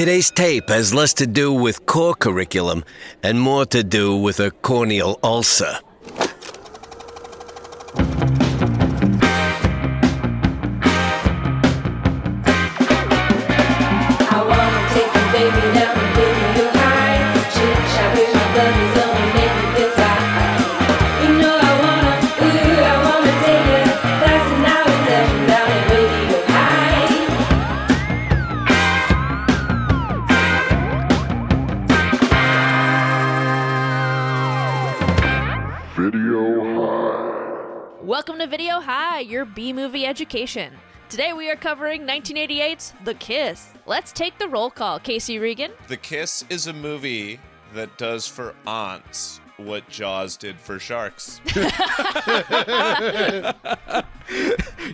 Today's tape has less to do with core curriculum and more to do with a corneal ulcer. Education. Today we are covering 1988's The Kiss. Let's take the roll call. Casey Regan, The Kiss is a movie that does for aunts what Jaws did for sharks.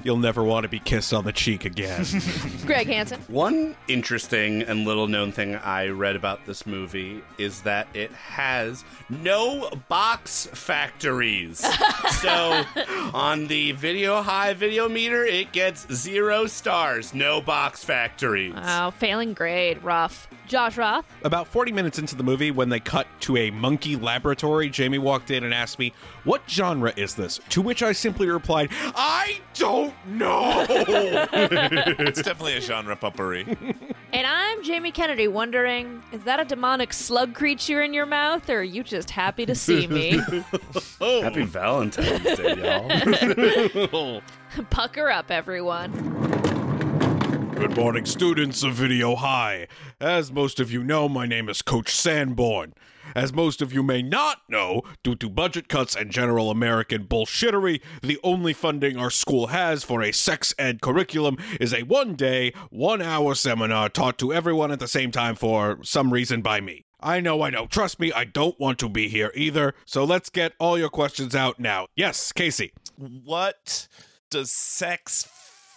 You'll never want to be kissed on the cheek again. Greg Hansen, One interesting and little known thing I read about this movie is that it has no box factories. so on the video high video meter, it gets zero stars. No box factories. wow, failing grade, rough. Josh Roth, About 40 minutes into the movie, when they cut to a monkey laboratory, Jamie walked in and asked me, What genre is this? To which I simply replied, I don't know. it's definitely a genre puppery. and I'm Jamie Kennedy, wondering is that a demonic slug creature in your mouth, or are you just happy to see me? Happy Valentine's Day, y'all. Pucker up, everyone. Good morning, students of Video High. As most of you know, my name is Coach Sanborn. As most of you may not know, due to budget cuts and general American bullshittery, the only funding our school has for a sex ed curriculum is a one day, one hour seminar taught to everyone at the same time for some reason by me. I know, I know. Trust me, I don't want to be here either. So let's get all your questions out now. Yes, Casey. what does sex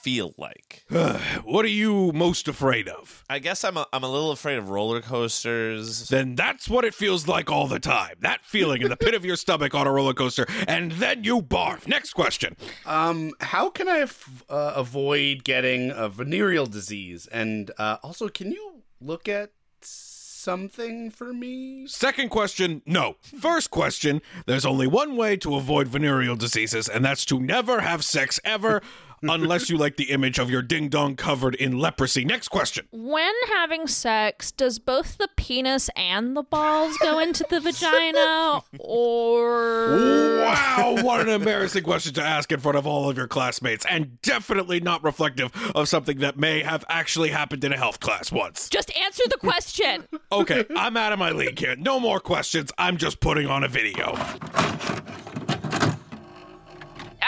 feel like? What are you most afraid of? I guess I'm a, I'm a little afraid of roller coasters. then that's what it feels like all the time. That feeling in the pit of your stomach on a roller coaster, and then you barf. Next question. Um, how can I f- uh, avoid getting a venereal disease? And uh, also, can you look at something for me? Second question, no. First question, there's only one way to avoid venereal diseases, and that's to never have sex ever, unless you like the image of your ding dong covered in leprosy. Next question. When having sex, does both the penis and the balls go into the vagina, or Wow, what an embarrassing question to ask in front of all of your classmates, and definitely not reflective of something that may have actually happened in a health class once. just answer the question? Okay, I'm out of my league here. No more questions. I'm just putting on a video.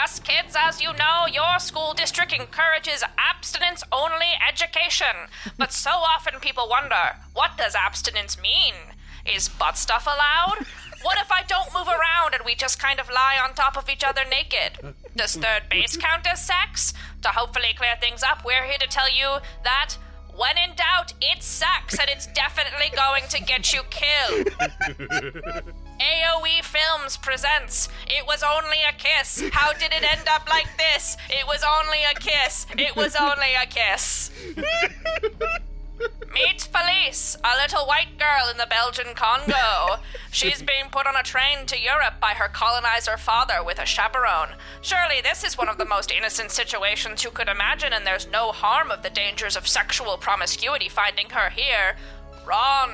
Yes, kids, as you know, your school district encourages abstinence only education. But so often people wonder what does abstinence mean? Is butt stuff allowed? What if I don't move around and we just kind of lie on top of each other naked? Does third base count as sex? To hopefully clear things up, we're here to tell you that when in doubt, it's sex and it's definitely going to get you killed. AOE Films presents It Was Only a Kiss. How did it end up like this? It was only a kiss. It was only a kiss. Meet Felice, a little white girl in the Belgian Congo. She's being put on a train to Europe by her colonizer father with a chaperone. Surely this is one of the most innocent situations you could imagine, and there's no harm of the dangers of sexual promiscuity finding her here. Wrong.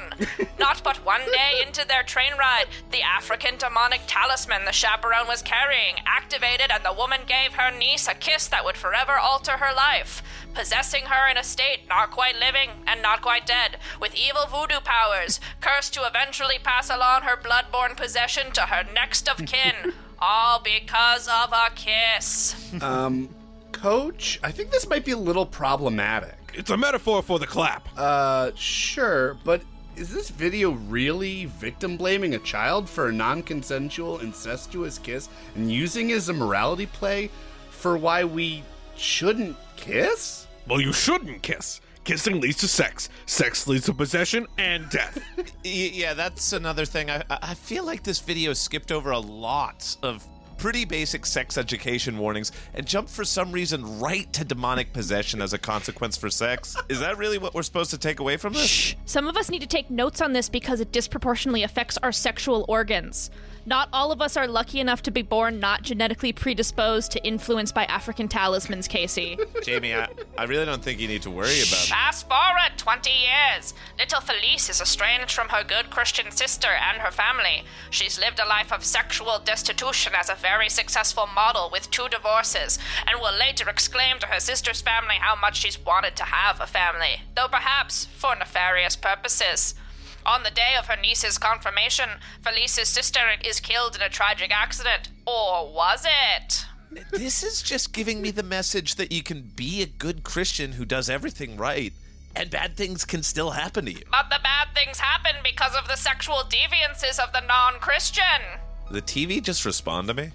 Not but one day into their train ride, the African demonic talisman the chaperone was carrying activated, and the woman gave her niece a kiss that would forever alter her life, possessing her in a state not quite living and not quite dead, with evil voodoo powers, cursed to eventually pass along her bloodborne possession to her next of kin. All because of a kiss. Um, Coach, I think this might be a little problematic. It's a metaphor for the clap. Uh, sure, but is this video really victim blaming a child for a non consensual, incestuous kiss and using it as a morality play for why we shouldn't kiss? Well, you shouldn't kiss. Kissing leads to sex. Sex leads to possession and death. Yeah, that's another thing. I, I I feel like this video skipped over a lot of pretty basic sex education warnings and jump for some reason right to demonic possession as a consequence for sex. Is that really what we're supposed to take away from this? Some of us need to take notes on this because it disproportionately affects our sexual organs. Not all of us are lucky enough to be born not genetically predisposed to influence by African talismans, Casey. Jamie, I, I really don't think you need to worry about it. Fast forward 20 years. Little Felice is estranged from her good Christian sister and her family. She's lived a life of sexual destitution as a very successful model with two divorces, and will later exclaim to her sister's family how much she's wanted to have a family, though perhaps for nefarious purposes. On the day of her niece's confirmation, Felice's sister is killed in a tragic accident. Or was it? This is just giving me the message that you can be a good Christian who does everything right, and bad things can still happen to you. But the bad things happen because of the sexual deviances of the non Christian. The TV just respond to me?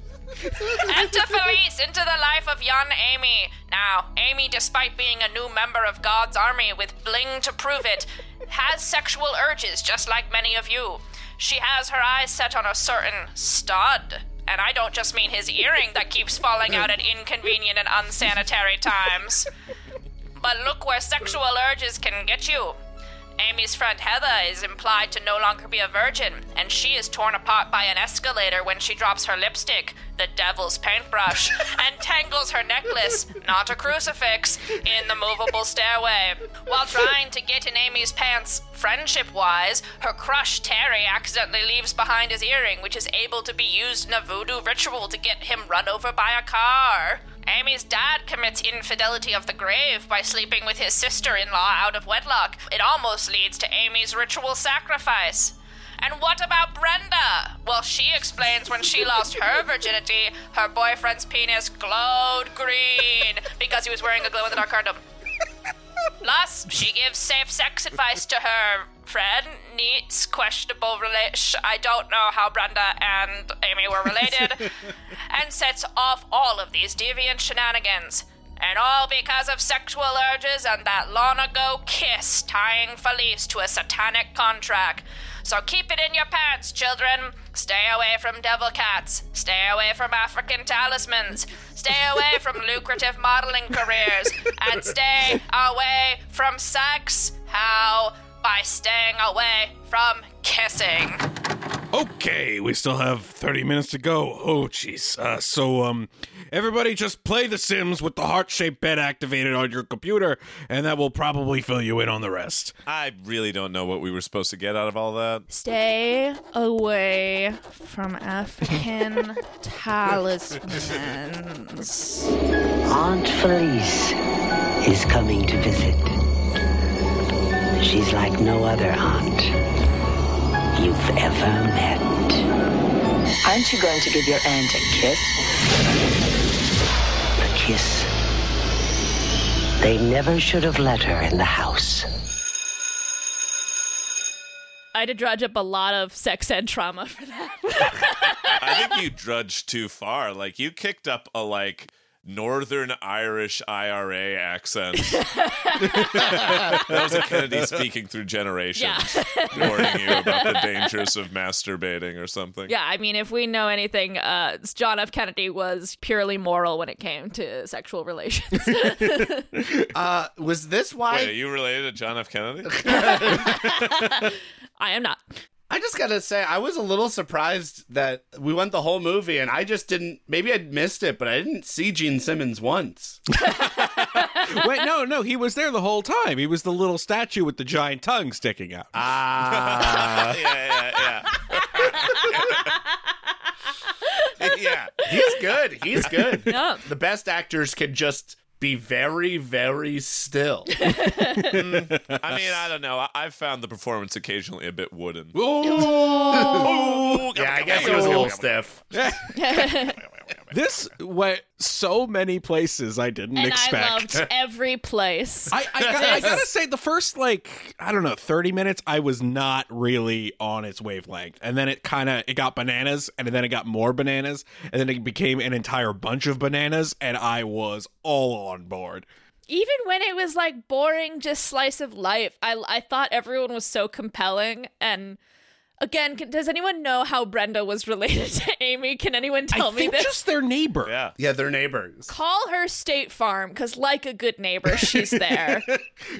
Enter Felice into the life of young Amy. Now, Amy, despite being a new member of God's army with bling to prove it, has sexual urges just like many of you. She has her eyes set on a certain stud. And I don't just mean his earring that keeps falling out at inconvenient and unsanitary times. But look where sexual urges can get you. Amy's friend Heather is implied to no longer be a virgin, and she is torn apart by an escalator when she drops her lipstick, the devil's paintbrush, and tangles her necklace, not a crucifix, in the movable stairway. While trying to get in Amy's pants, friendship wise, her crush Terry accidentally leaves behind his earring, which is able to be used in a voodoo ritual to get him run over by a car. Amy's dad commits infidelity of the grave by sleeping with his sister in law out of wedlock. It almost leads to Amy's ritual sacrifice. And what about Brenda? Well, she explains when she lost her virginity, her boyfriend's penis glowed green because he was wearing a glow in the dark condom. Plus, she gives safe sex advice to her friend, Neat's questionable relation. I don't know how Brenda and Amy were related, and sets off all of these deviant shenanigans. And all because of sexual urges and that long ago kiss tying Felice to a satanic contract. So keep it in your pants, children. Stay away from devil cats. Stay away from African talismans. Stay away from lucrative modeling careers. And stay away from sex. How? By staying away from kissing. Okay, we still have 30 minutes to go. Oh, jeez. Uh, so, um, everybody just play The Sims with the heart shaped bed activated on your computer, and that will probably fill you in on the rest. I really don't know what we were supposed to get out of all that. Stay away from African talismans. Aunt Felice is coming to visit. She's like no other aunt you've ever met. Aren't you going to give your aunt a kiss? A kiss. They never should have let her in the house. I had to drudge up a lot of sex ed trauma for that. I think you drudged too far. Like you kicked up a like Northern Irish IRA accent. that was a Kennedy speaking through generations, warning you about the dangers of masturbating or something. yeah, I mean, if we know anything, uh, John F. Kennedy was purely moral when it came to sexual relations. Uh, was this why? Wait, are you related to John F. Kennedy? I am not. I just gotta say, I was a little surprised that we went the whole movie, and I just didn't. Maybe I'd missed it, but I didn't see Gene Simmons once. Wait, no, no, he was there the whole time. He was the little statue with the giant tongue sticking out. Ah, yeah, yeah, yeah. yeah. he's good. He's good. Yeah. The best actors can just be very, very still. I mean, I don't know. I- I've found the performance occasionally a bit wooden. Oh, yeah, I guess it was a little stiff. this went so many places I didn't and expect. I loved every place. I, I, gotta, I gotta say, the first like I don't know, thirty minutes, I was not really on its wavelength, and then it kind of it got bananas, and then it got more bananas, and then it became an entire bunch of bananas, and I was all on board. Even when it was like boring, just slice of life, I I thought everyone was so compelling and. Again, can, does anyone know how Brenda was related to Amy? Can anyone tell I me think this? just their neighbor. Yeah. Yeah, they're neighbors. Call her State Farm, because like a good neighbor, she's there.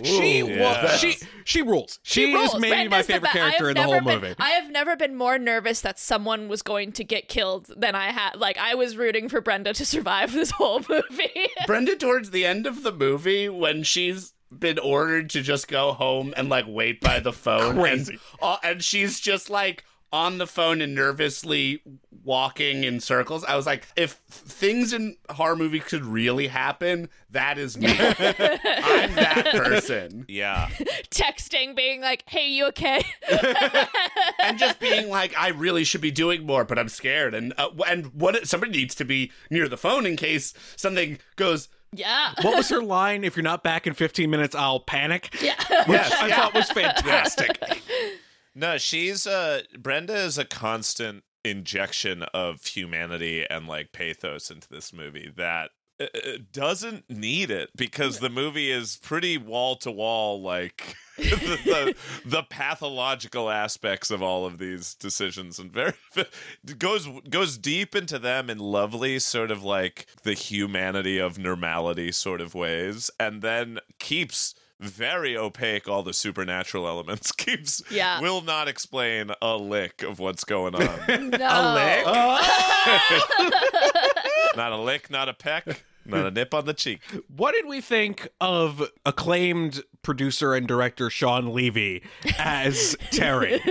She Ooh, well, yeah. she she rules. She, rules. is maybe my Brenda's the favorite be- I character in the whole been- movie. I have never been more nervous that someone was going to get killed than I had. Like I was rooting for Brenda to survive this whole movie. Brenda, towards the end of the movie, when she's been ordered to just go home and like wait by the phone, Crazy. and, uh, and she's just like on the phone and nervously walking in circles. I was like, if things in horror movies could really happen, that is me. I'm that person. Yeah. Texting, being like, "Hey, you okay?" and just being like, I really should be doing more, but I'm scared. And uh, and what somebody needs to be near the phone in case something goes. yeah. what was her line? If you're not back in 15 minutes, I'll panic. Yeah. Yes, I yeah. thought was fantastic. No, she's uh Brenda is a constant injection of humanity and like pathos into this movie that uh, uh, doesn't need it because the movie is pretty wall to wall like the, the the pathological aspects of all of these decisions and very goes goes deep into them in lovely sort of like the humanity of normality sort of ways and then keeps very opaque all the supernatural elements keeps Yeah. will not explain a lick of what's going on no. A lick? not a lick not a peck not a nip on the cheek What did we think of acclaimed producer and director Shawn Levy as Terry?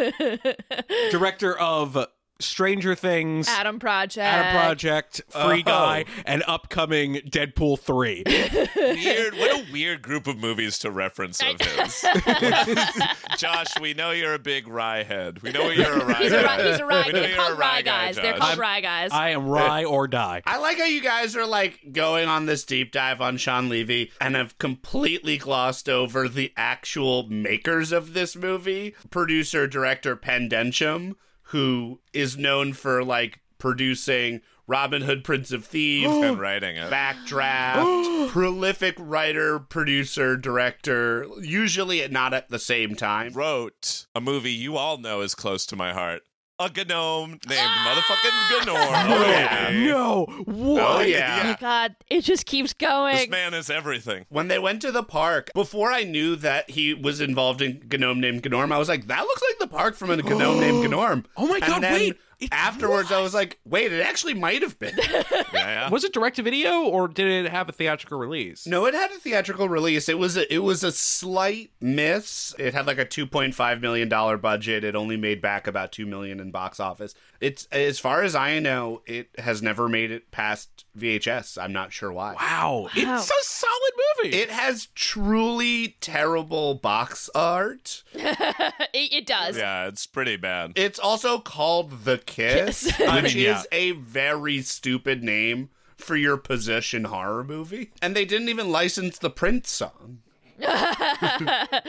director of Stranger Things, Adam Project. Adam Project, Free Oh. Guy, and upcoming Deadpool 3. weird what a weird group of movies to reference of his josh we know you're a big rye head we know you're a rye He's a, guy. ri- he's a rye. We know They're you're called a rye guy, guys. They're Josh. called rye guys. I am Rye or Die. I like how you guys are like going on this deep dive on Shawn Levy and have completely glossed over the actual makers of this movie. Producer director Pen Densham, who is known for like producing Robin Hood Prince of Thieves, and writing it Backdraft, prolific writer, producer, director, usually not at the same time. wrote a movie you all know is close to my heart. A gnome named ah! motherfucking Gnorm. Oh, oh yeah. No, what? Oh, oh yeah. my god, it just keeps going. This going. man is everything. When they went to the park, before I knew that he was involved in Gnome named Gnorm, I was like, that looks like the park from a Gnome named Gnorm. Oh my And God, then wait, it Afterwards, I was like, wait, it actually might have been. Yeah, yeah. Was it direct to video or did it have a theatrical release? no, it had a theatrical release. It was a, it was a slight miss. It had like a two point five million dollar budget. It only made back about two million in box office. It's as far as I know, it has never made it past VHS. I'm not sure why. Wow, Wow. it's a solid movie. It has truly terrible box art. it, it does. Yeah, it's pretty bad. It's also called The Kiss, Kiss. which I mean, yeah. is a very stupid name for your possession horror movie. And they didn't even license the Prince song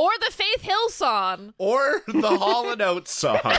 Or the Faith Hill song. or the Hall and Oates song.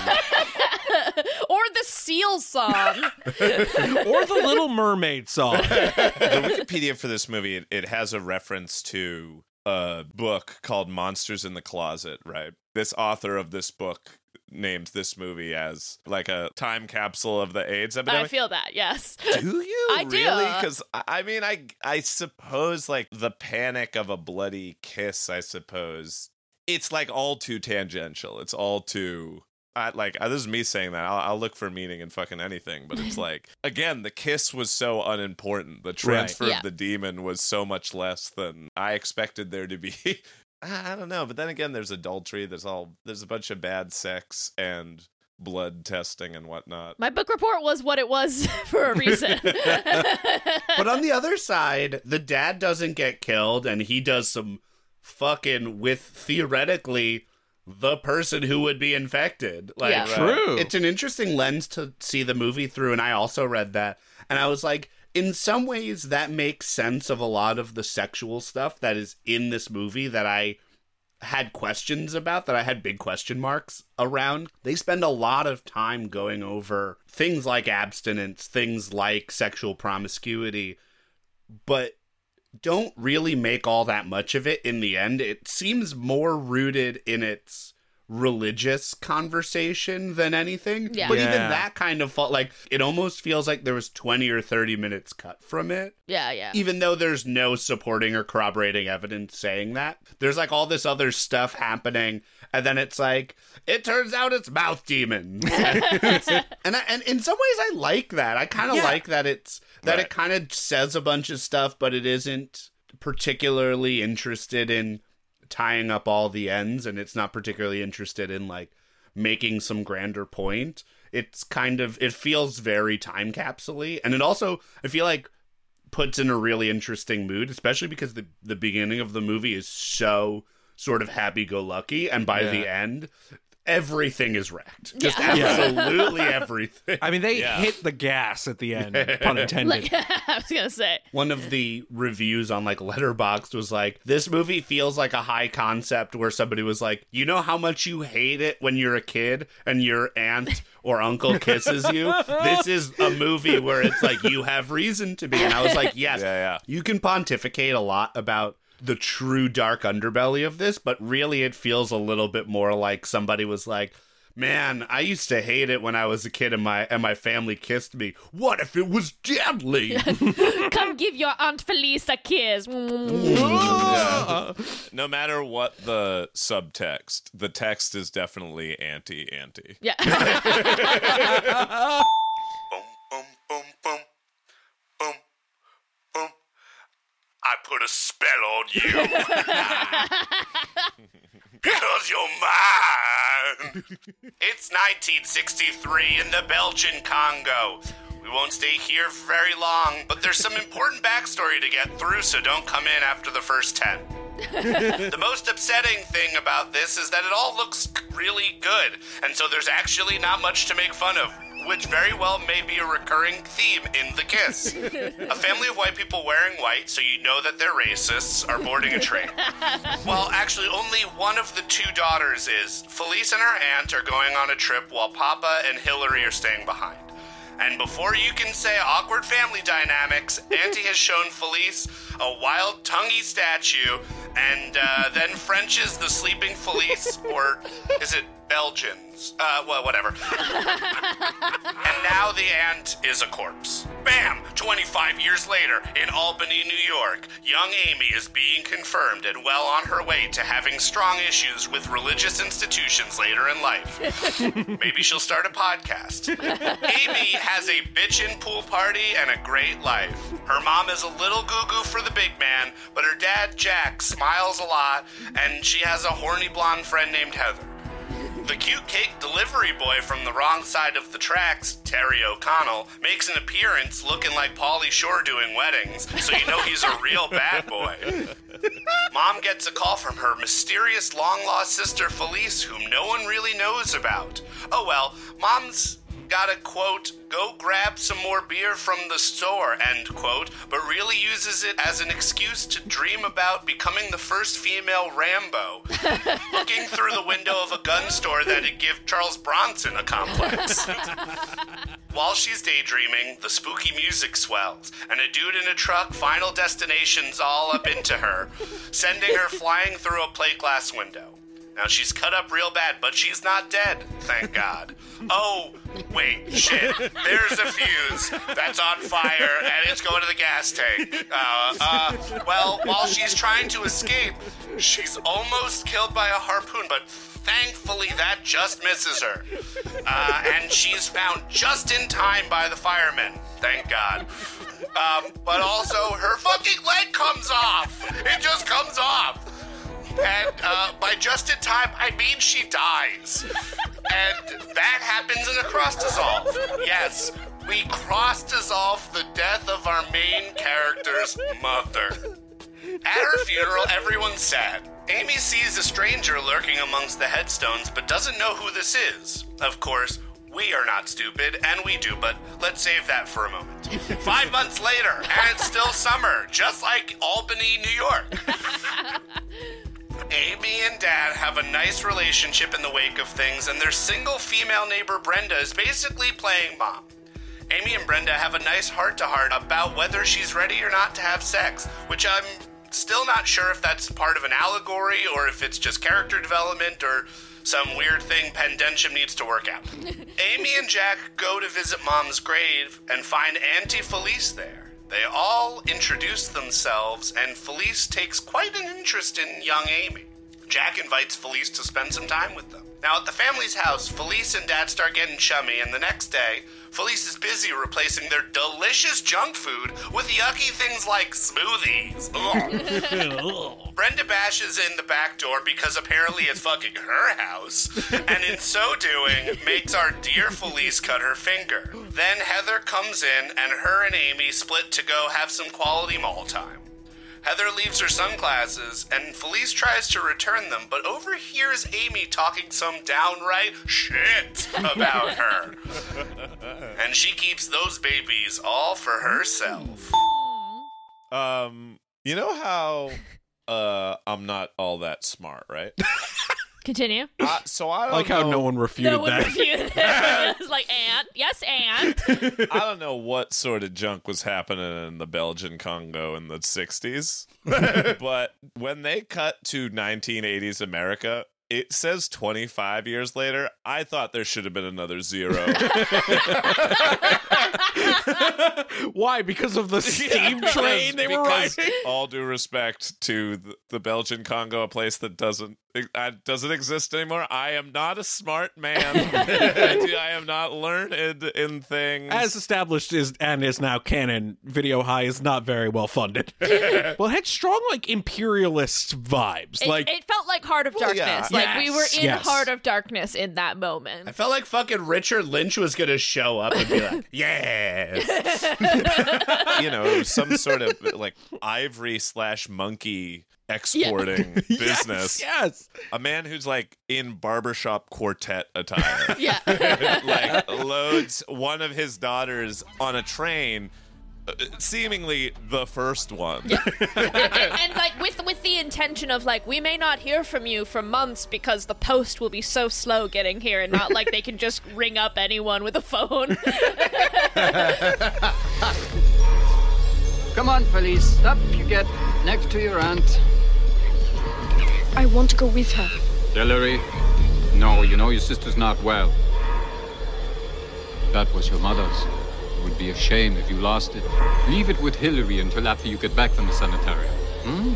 Or the Seal song. or the Little Mermaid song. the Wikipedia for this movie it, it has a reference to a book called Monsters in the Closet, right? This author of this book names this movie as like a time capsule of the AIDS epidemic. I feel that, yes. do you I do. really? Because I mean, I I suppose like the panic of a bloody kiss. I suppose it's like all too tangential. It's all too. I, like this is me saying that I'll, I'll look for meaning in fucking anything, but it's like again, the kiss was so unimportant. The transfer Yeah. of the demon was so much less than I expected there to be. I I don't know, but then again, there's adultery. There's all there's a bunch of bad sex and blood testing and whatnot. My book report was what it was for a reason. but on the other side, the dad doesn't get killed and he does some fucking with theoretically the person who would be infected. Like Yeah. Uh, True. It's an interesting lens to see the movie through, and I also read that. And I was like, in some ways, that makes sense of a lot of the sexual stuff that is in this movie that I had questions about, that I had big question marks around. They spend a lot of time going over things like abstinence, things like sexual promiscuity, but don't really make all that much of it in the end. It seems more rooted in its religious conversation than anything. Yeah. But even that kind of felt like it almost feels like there was 20 or 30 minutes cut from it. Yeah, yeah. Even though there's no supporting or corroborating evidence saying that, there's like all this other stuff happening, and then it's like it turns out it's mouth demons, and, and, I, and in some ways I like that. I kind of Yeah. like that it's that Right. it kind of says a bunch of stuff, but it isn't particularly interested in tying up all the ends, and it's not particularly interested in like making some grander point. It's kind of it feels very time capsule and it also I feel like puts in a really interesting mood, especially because the the beginning of the movie is so sort of happy go lucky, and by the end, everything is wrecked. Just absolutely everything. I mean, they Yeah. hit the gas at the end, pun intended. I was gonna say. One of the reviews on like Letterboxd was like, "This movie feels like a high concept where somebody was like, you know how much you hate it when you're a kid and your aunt or uncle kisses you. This is a movie where it's like you have reason to be." And I was like, "Yes, Yeah, yeah. you can pontificate a lot about." The true dark underbelly of this, but really it feels a little bit more like somebody was like, Man, I used to hate it when I was a kid and my and my family kissed me. What if it was deadly? Come give your Aunt Felice a kiss. No matter what the subtext, the text is definitely anti anti. yeah. put a spell on you. because you're mine. it's 1963 in the Belgian Congo. We won't stay here for very long, but there's some important backstory to get through, so don't come in after the first 10. the most upsetting thing about this is that it all looks really good, and so there's actually not much to make fun of, which very well may be a recurring theme in The Kiss. a family of white people wearing white, so you know that they're racists, are boarding a train. well, actually, only one of the two daughters is. Felice and her aunt are going on a trip while Papa and Hillary are staying behind. And before you can say awkward family dynamics, Auntie has shown Felice a wild tonguey statue and uh, then Frenches the sleeping Felice, or is it Belgians? Uh, well, whatever. and now the aunt is a corpse. Bam! 25 years later, in Albany, New York, young Amy is being confirmed and well on her way to having strong issues with religious institutions later in life. Maybe she'll start a podcast. Amy has a bitchin' pool party and a great life. Her mom is a little goo goo for the big man, but her dad, Jack, smiles a lot, and she has a horny blonde friend named Heather. The cute cake delivery boy from the wrong side of the tracks, Terry O'Connell, makes an appearance looking like Pauly Shore doing weddings, so you know he's a real bad boy. Mom gets a call from her mysterious long lost sister Felice, whom no one really knows about. Oh well, Mom's got a quote, go grab some more beer from the store, end quote, but really uses it as an excuse to dream about becoming the first female Rambo, looking through the window of a gun store that'd give Charles Bronson a complex. While she's daydreaming, the spooky music swells, and a dude in a truck final destination's all up into her, sending her flying through a plate glass window. Now she's cut up real bad, but she's not dead, thank God. Oh, wait, shit. There's a fuse that's on fire and it's going to the gas tank. Uh, uh, well, while she's trying to escape, she's almost killed by a harpoon, but thankfully that just misses her. Uh, and she's found just in time by the firemen, thank God. Um, but also, her fucking leg comes off. It just comes just in time, I mean she dies. And that happens in a cross dissolve. Yes, we cross dissolve the death of our main character's mother. At her funeral, everyone's sad. Amy sees a stranger lurking amongst the headstones, but doesn't know who this is. Of course, we are not stupid, and we do, but let's save that for a moment. Five months later, and it's still summer, just like Albany, New York. Amy and Dad have a nice relationship in the wake of things, and their single female neighbor Brenda is basically playing mom. Amy and Brenda have a nice heart to heart about whether she's ready or not to have sex, which I'm Still not sure if that's part of an allegory or if it's just character development or some weird thing Pen Densham needs to work out. Amy and Jack go to visit Mom's grave and find Auntie Felice there. They all introduce themselves, and Felice takes quite an interest in young Amy. Jack invites Felice to spend some time with them. Now, at the family's house, Felice and Dad start getting chummy, and the next day, Felice is busy replacing their delicious junk food with yucky things like smoothies. Brenda bashes in the back door because apparently it's fucking her house, and in so doing, makes our dear Felice cut her finger. Then Heather comes in, and her and Amy split to go have some quality mall time. Heather leaves her sunglasses, and Felice tries to return them, but overhears Amy talking some downright shit about her. and she keeps those babies all for herself. Um, you know how uh I'm not all that smart, right? Continue. Uh, so I I don't like how no one refuted No one that. refuted it. It's like, and yes, and I don't know what sort of junk was happening in the Belgian Congo in the 60s. but when they cut to 1980s America, it says 25 years later. I thought there should have been another zero. Why? Because of the steam train they were Because riding? All due respect to the, the Belgian Congo, a place that doesn't uh, doesn't exist anymore. I am not a smart man. I, do- I am not learned in things. As established is and is now canon, Video High is not very well funded. well, it had strong like imperialist vibes. it, like it felt like Heart of Well, Darkness. yeah. Like we were in yes. Heart of Darkness in that moment. I felt like fucking Richard Lynch was gonna show up and be like, yes. you know, some sort of like ivory slash monkey exporting business. yes. A man who's like in barbershop quartet attire. Yeah. like loads one of his daughters on a train uh, seemingly the first one and, and, like with with the intention of like we may not hear from you for months because the post will be so slow getting here and not like they can just ring up anyone with a phone. Come on, Felice. Up you get next to your aunt. I want to go with her. Hillary. No, you know your sister's not well. That was your mother's. It would be a shame if you lost it. Leave it with Hillary until after you get back from the sanitarium. Hmm?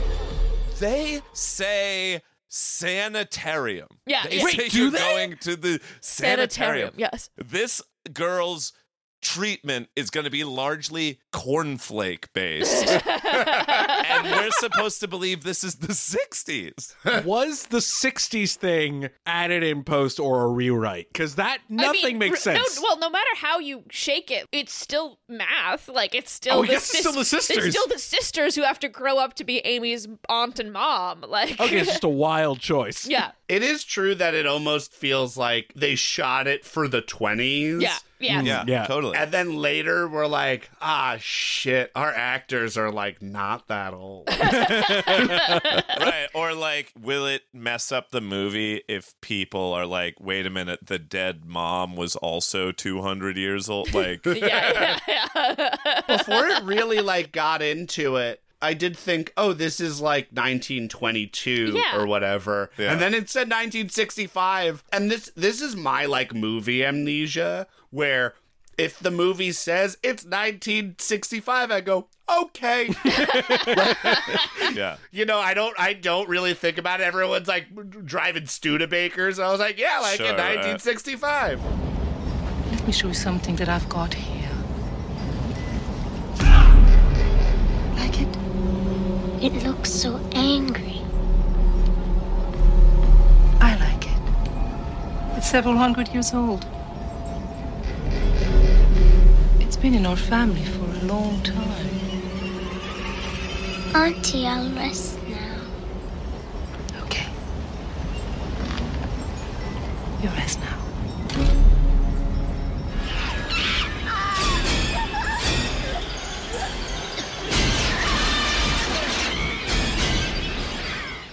they say sanitarium Yeah, they yeah. say Wait, do you're they? going to the sanitarium, yes. this girl's treatment is going to be largely cornflake based and we're supposed to believe this is the 60s was the 60s thing added in post or a rewrite? Because that I nothing mean, makes r- sense. No, well, no matter how you shake it, it's still math. Like it's still Oh, the yes, it's still the sisters. It's still the sisters who have to grow up to be Amy's aunt and mom. Like okay, it's just a wild choice. yeah, It is true that it almost feels like they shot it for the 20s. yeah, yeah. yeah, Yeah. totally And then later we're like, ah, shit, our actors are like not that old. right or like will it mess up the movie if people are like wait a minute the dead mom was also 200 years old like yeah, yeah, yeah. Before it really like got into it, I did think, oh, this is like 1922 Yeah. or whatever. Yeah. And then it said 1965. And this this is my like movie amnesia where if the movie says it's 1965, I go, okay. yeah you know, I don't I don't really think about it. Everyone's like driving Studebakers. I was like, yeah, like Sure, in right. 1965. Let me show you something that I've got here. Like it? It looks so angry. I like it. It's several hundred years old. It's been in our family for a long time. Auntie, I'll rest now. Okay. You rest now.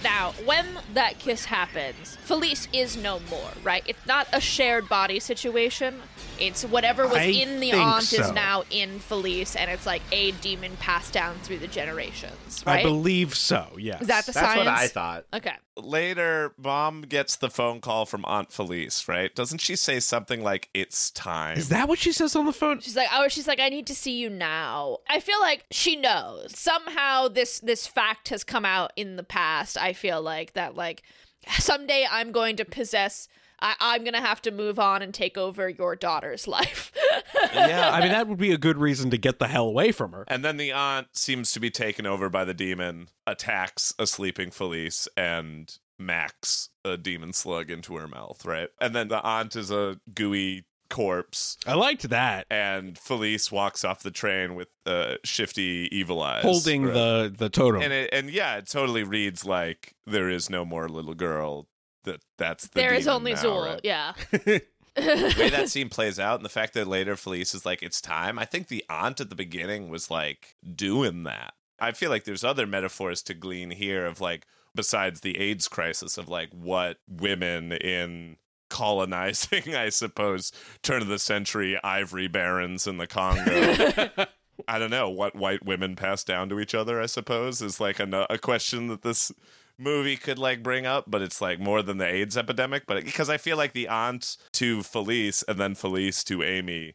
Now, when when that kiss happens, Felice is no more, right? It's not a shared body situation. It's whatever was I in the think aunt is now in Felice, and it's like a demon passed down through the generations, I believe so. Yes. is that the That's science? what I thought. Okay. Later, mom gets the phone call from Aunt Felice, right? Doesn't she say something like, it's time? Is that what she says on the phone? She's like, oh, she's like, I need to see you now. I feel like she knows somehow. This this fact has come out in the past. I feel like that, like someday I'm going to possess. I, I'm gonna have to move on and take over your daughter's life. yeah. I mean, that would be a good reason to get the hell away from her. And then the aunt seems to be taken over by the demon, attacks a sleeping Felice, and Max a demon slug into her mouth, right? And then the aunt is a gooey corpse, I liked that. and Felice walks off the train with uh, shifty evil eyes, Holding right? the the totem. and it, and yeah, it totally reads like there is no more little girl. That that's the there is only now, Zuul. right? Yeah. the way that scene plays out and the fact that later Felice is like, it's time. I think the aunt at the beginning was like doing that. I feel like there's other metaphors to glean here of like, besides the AIDS crisis, of like what women in colonizing, I suppose, turn of the century ivory barons in the Congo. I don't know what white women pass down to each other. I suppose is like a, a question that this movie could like bring up, but it's like more than the AIDS epidemic. But because I feel like the aunt to Felice and then Felice to Amy,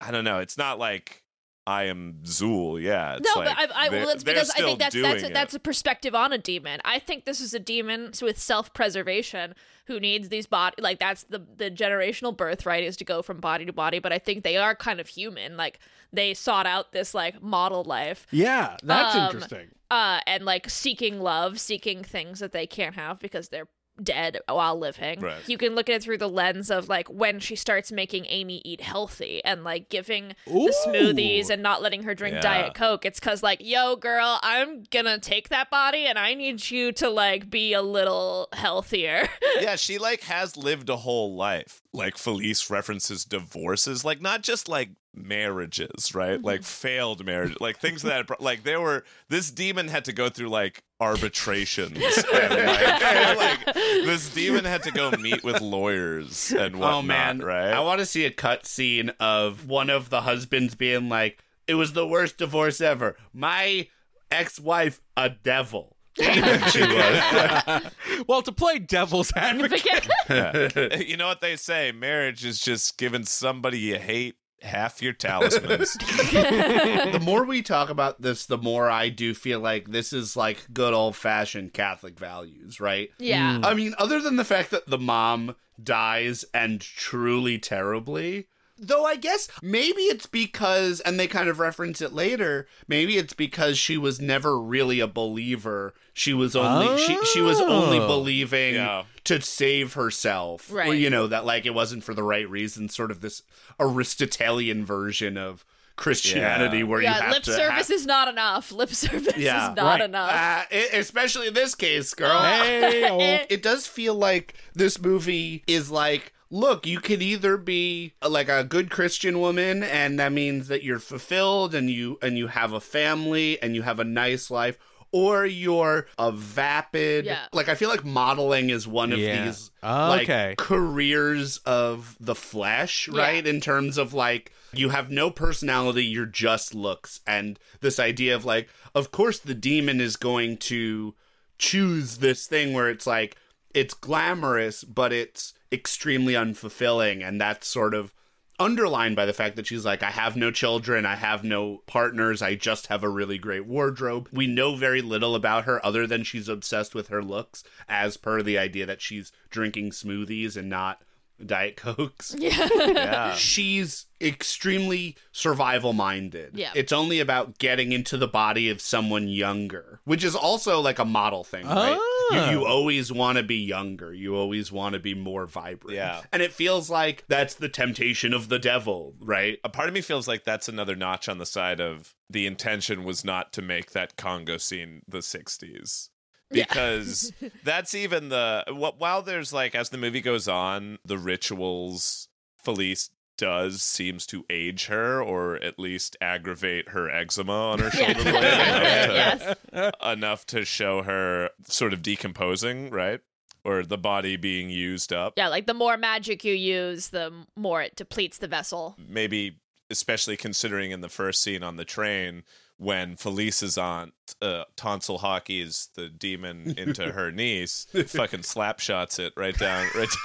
I don't know. It's not like I am Zuul. Yeah, it's no, like but I, I they're- well, that's they're because I think that's that's a, that's a perspective on a demon. I think this is a demon with self preservation who needs these body like that's the the generational birthright is to go from body to body. But I think they are kind of human. Like they sought out this like model life. yeah, that's Um, interesting. Uh, and like seeking love, seeking things that they can't have because they're dead while living. Right. You can look at it through the lens of like when she starts making Amy eat healthy and like giving the smoothies and not letting her drink Yeah. Diet Coke. It's because like, yo, girl, I'm gonna take that body and I need you to like be a little healthier. yeah, she like has lived a whole life. Like Felice references divorces, like not just like marriages, right? Like mm-hmm. failed marriage, like things that like there were. This demon had to go through like arbitrations. and, like, like, this demon had to go meet with lawyers and oh, whatnot. oh man, right? I want to see a cut scene of one of the husbands being like, "It was the worst divorce ever. My ex-wife, a devil." she was. well, to play devil's advocate, Yeah. you know what they say? Marriage is just giving somebody you hate half your talismans. the more we talk about this, the more I do feel like this is like good old fashioned Catholic values, right? yeah. Mm. I mean, other than the fact that the mom dies and truly terribly. Though I guess maybe it's because, and they kind of reference it later. Maybe it's because she was never really a believer. She was only she she was only Oh. believing Yeah. to save herself. Right. Or, you know that like it wasn't for the right reason. Sort of this Aristotelian version of Christianity, Yeah. where you have lip to service ha- is not enough. Lip service Yeah, is not right. enough. uh, e- especially in this case, girl. Hey, oh. it does feel like this movie is like look you could either be uh, like a good christian woman and that means that you're fulfilled and you and you have a family and you have a nice life or you're a vapid Yeah. like i feel like modeling is one of Yeah. these oh, Okay. like careers of the flesh right in terms of like you have no personality you're just looks and this idea of like of course the demon is going to choose this thing where it's like it's glamorous but it's extremely unfulfilling and that's sort of underlined by the fact that she's like I have no children, I have no partners, I just have a really great wardrobe. We know very little about her other than she's obsessed with her looks as per the idea that she's drinking smoothies and not diet cokes. yeah. She's extremely survival minded. Yeah. It's only about getting into the body of someone younger, which is also like a model thing, right? You, Ah. you always want to be younger. You always want to be more vibrant. Yeah. And it feels like that's the temptation of the devil, right? a part of me feels like that's another notch on the side of the intention was not to make that Congo scene the 60s. Because that's even the wh- while there's like as the movie goes on, the rituals Felice does seems to age her or at least aggravate her eczema on her Yeah. shoulder blade enough, to, yes. enough to show her sort of decomposing, right? Or the body being used up. Yeah, like the more magic you use, the more it depletes the vessel. maybe especially considering in the first scene on the train when Felice's aunt uh, tonsil hockey's the demon into her niece, fucking slap shots it right down, right,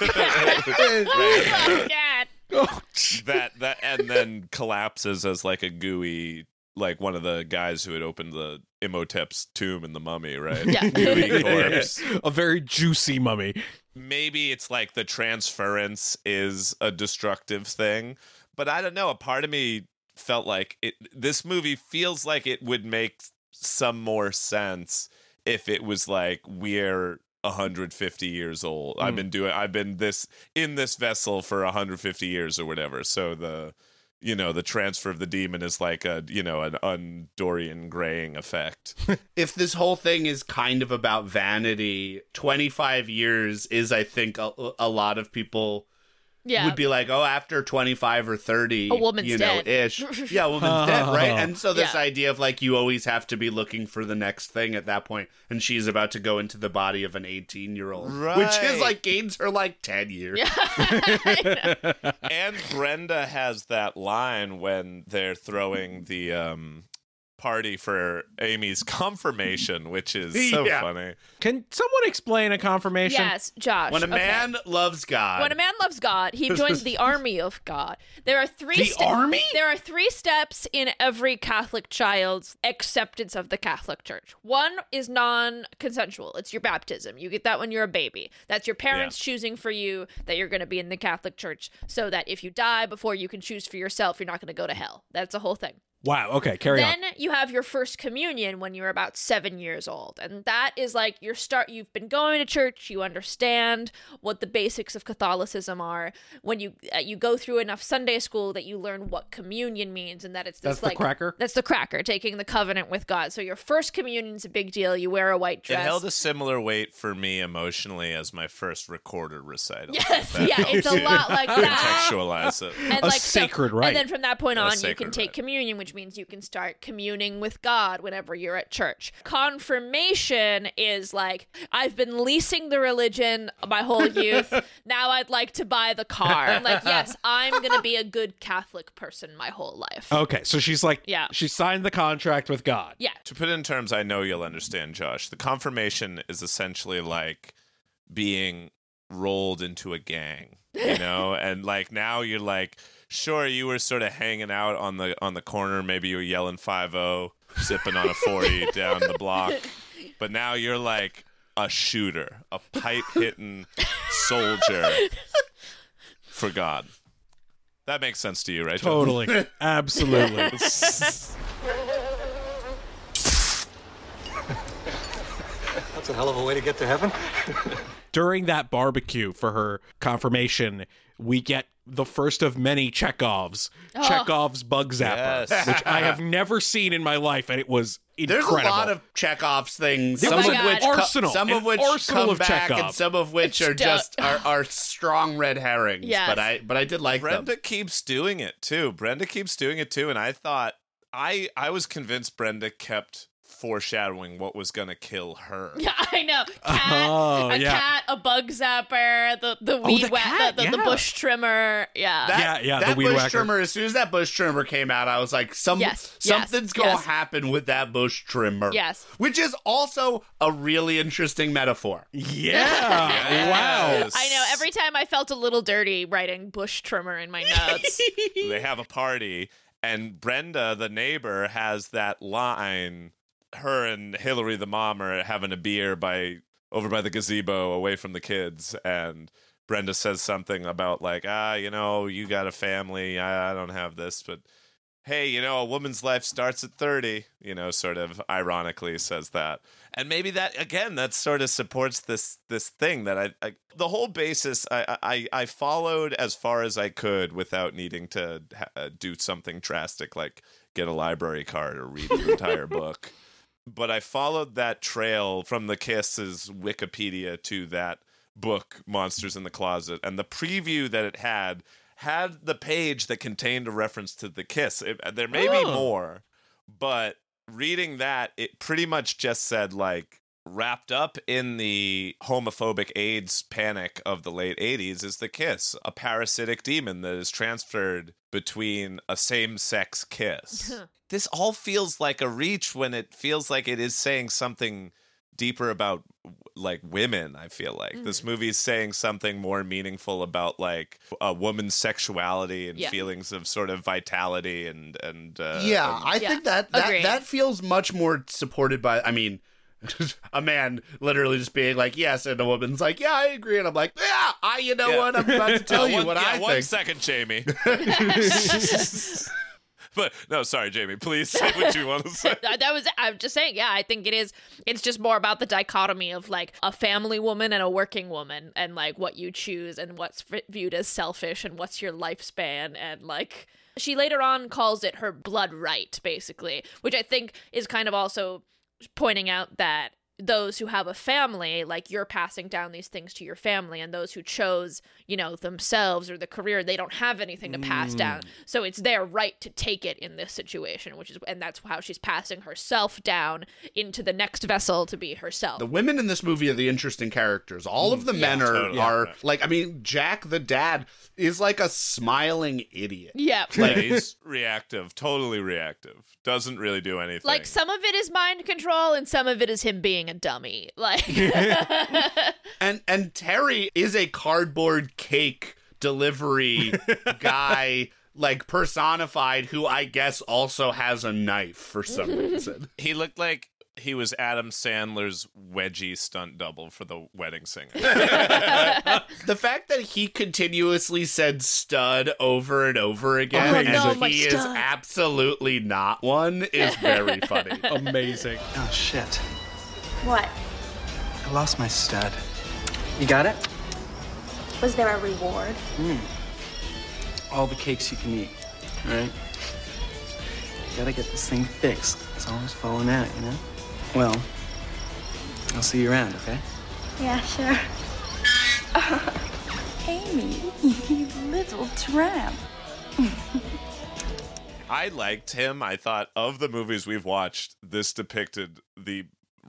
Oh, God. that that, and then collapses as like a gooey, like one of the guys who had opened the Imhotep's tomb in the Mummy, right? Yeah. Gooey corpse. a very juicy mummy. maybe it's like the transference is a destructive thing but i don't know a part of me felt like it this movie feels like it would make some more sense if it was like we're 150 years old. I've Mm. been doing i've been this in this vessel for 150 years or whatever. So the you know the transfer of the demon is like a you know an undorian graying effect. If this whole thing is kind of about vanity, 25 years is, I think, a, a lot of people Yeah. would be like, oh, after 25 or 30, A woman's you know, dead. ish. Yeah, a woman's dead, right? And so this Yeah. idea of like, you always have to be looking for the next thing at that point, and she's about to go into the body of an 18 year old, which is like gains her like 10 years. and Brenda has that line when they're throwing the um, party for Amy's confirmation, which is so Yeah. funny. Can someone explain a confirmation? Yes, Josh. When a okay. man loves God, When a man loves God, he joins the army of God. There are three The ste- army? There are three steps in every Catholic child's acceptance of the Catholic Church. One is non-consensual. It's your baptism. You get that when you're a baby. That's your parents choosing for you that you're going to be in the Catholic Church so that if you die before you can choose for yourself, you're not going to go to hell. That's a whole thing. Wow. Okay. Carry then on. Then you have your first communion when you're about seven years old and that is like your start you've been going to church you understand what the basics of catholicism are when you uh, you go through enough sunday school that you learn what communion means and that it's this That's the like cracker? that's the cracker taking the covenant with god so your first communion is a big deal you wear a white dress. It dress held a similar weight for me emotionally as my first recorded recital. yes That yeah it's a lot like that Contextualize it. and A like so- sacred rite. And then from that point A on, you can take rite. communion, which means you can start communing with God whenever you're at church. Confirmation is like I've been leasing the religion my whole youth. now I'd like to buy the car. I'm like, yes, I'm gonna be a good Catholic person my whole life. Okay. So she's like, Yeah. she signed the contract with God. Yeah. To put it in terms I know you'll understand, Josh, the confirmation is essentially like being rolled into a gang, you know? and like now you're like, sure, you were sort of hanging out on the on the corner, maybe you were yelling 5-0, sipping on a 40 down the block. But now you're like a shooter, a pipe hitting soldier for God. That makes sense to you, right? Totally. Absolutely. That's a hell of a way to get to heaven. During that barbecue for her confirmation, we get the first of many Chekhovs. Oh. Chekhov's bug zapper, Yes. which I have never seen in my life, and it was incredible. There's incredible. a lot of Chekhov's things. There Some was of an which co- some of which arsenal come of back, Chekhov. and some of which are It's just are, are strong red herrings. Yes. But I but I did like Brenda them. keeps doing it too. Brenda keeps doing it too, and I thought I I was convinced Brenda kept foreshadowing what was gonna kill her. Yeah, I know. Cat, Oh, a yeah. cat, a bug zapper, the the Oh, weed the whack, cat, the, the, the bush trimmer. Yeah. That, Yeah, yeah, the That weed bush whacker. trimmer. As soon as that bush trimmer came out, I was like, some Yes, yes, something's gonna yes. happen with that bush trimmer. Yes. which is also a really interesting metaphor. Yeah. Wow. I know. Every time I felt a little dirty writing bush trimmer in my notes. they have a party, and Brenda, the neighbor, has that line. Her and Hillary, the mom, are having a beer by over by the gazebo, away from the kids, and Brenda says something about like, ah, you know, you got a family, I, I don't have this, but hey, you know, a woman's life starts at 30, you know, sort of ironically says that. And maybe that again that sort of supports this this thing that I, I the whole basis I, I I followed as far as I could without needing to ha- uh, do something drastic like get a library card or read the entire book. But I followed that trail from the Kiss's Wikipedia to that book Monsters in the Closet and the preview that it had had the page that contained a reference to the kiss. It, there may be Oh. more, but reading that, it pretty much just said like wrapped up in the homophobic AIDS panic of the late 80s is the kiss, a parasitic demon that is transferred between a same-sex kiss. this all feels like a reach when it feels like it is saying something deeper about like women i feel like Mm. this movie is saying something more meaningful about like a woman's sexuality and Yeah. feelings of sort of vitality and and uh, yeah, and- I Yeah, think that that, agreed. that feels much more supported by. I mean, a man literally just being like, "Yes," and a woman's like, "Yeah, I agree," and I'm like, "Yeah, I. You know Yeah. what? I'm about to tell Uh, you one, what yeah, I one think." second, jamie but no sorry jamie please say what you want to say. That was i'm just saying yeah i think it is it's just more about the dichotomy of like a family woman and a working woman and like what you choose and what's viewed as selfish and what's your lifespan and like she later on calls it her blood right basically which i think is kind of also pointing out that those who have a family like you're passing down these things to your family and those who chose you know themselves or the career they don't have anything to pass Mm. down so it's their right to take it in this situation which is and that's how she's passing herself down into the next vessel to be herself The women in this movie are the interesting characters. All of the men are Totally. are like I mean, Jack the dad is like a smiling idiot. yeah yeah, he's reactive totally reactive doesn't really do anything like some of it is mind control and some of it is him being a dummy like And and Terry is a cardboard cake delivery guy like personified who I guess also has a knife for some reason. he looked like he was Adam Sandler's wedgie stunt double for the wedding singer. the fact that he continuously said stud over and over again Oh, and no, he is stud. absolutely not one is very funny. Amazing. Oh, shit. What? I lost my stud. You got it? Was there a reward? Hmm. All the cakes you can eat, all right? You gotta get this thing fixed. It's always falling out, you know? Well, I'll see you around, okay? Yeah, sure. Amy, you little tramp. I liked him. I thought of the movies we've watched, this depicted the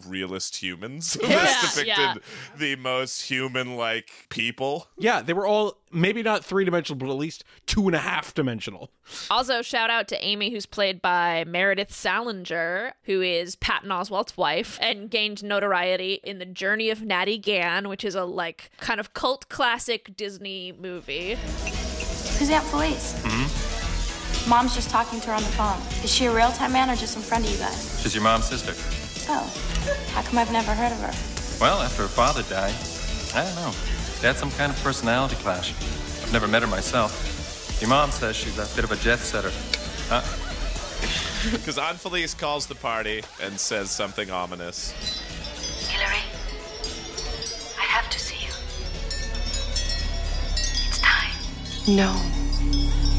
realist humans. Yeah, this depicted yeah. the most human like people. Yeah, they were all maybe not three dimensional, but at least two and a half dimensional. Also, shout out to Amy, who's played by Meredith Salinger, who is Patton Oswalt's wife, and gained notoriety in The Journey of Natty Gann, which is a like kind of cult classic Disney movie. Who's Aunt Felice? Mm-hmm. Mom's just talking to her on the phone. Is she a real time man or just some friend of you guys? She's your mom's sister. Oh, how come I've never heard of her? Well, after her father died, I don't know. They had some kind of personality clash. I've never met her myself. Your mom says she's a bit of a jet setter. Huh? Because Aunt Felice calls the party and says something ominous. Hillary, I have to see you. It's time. No,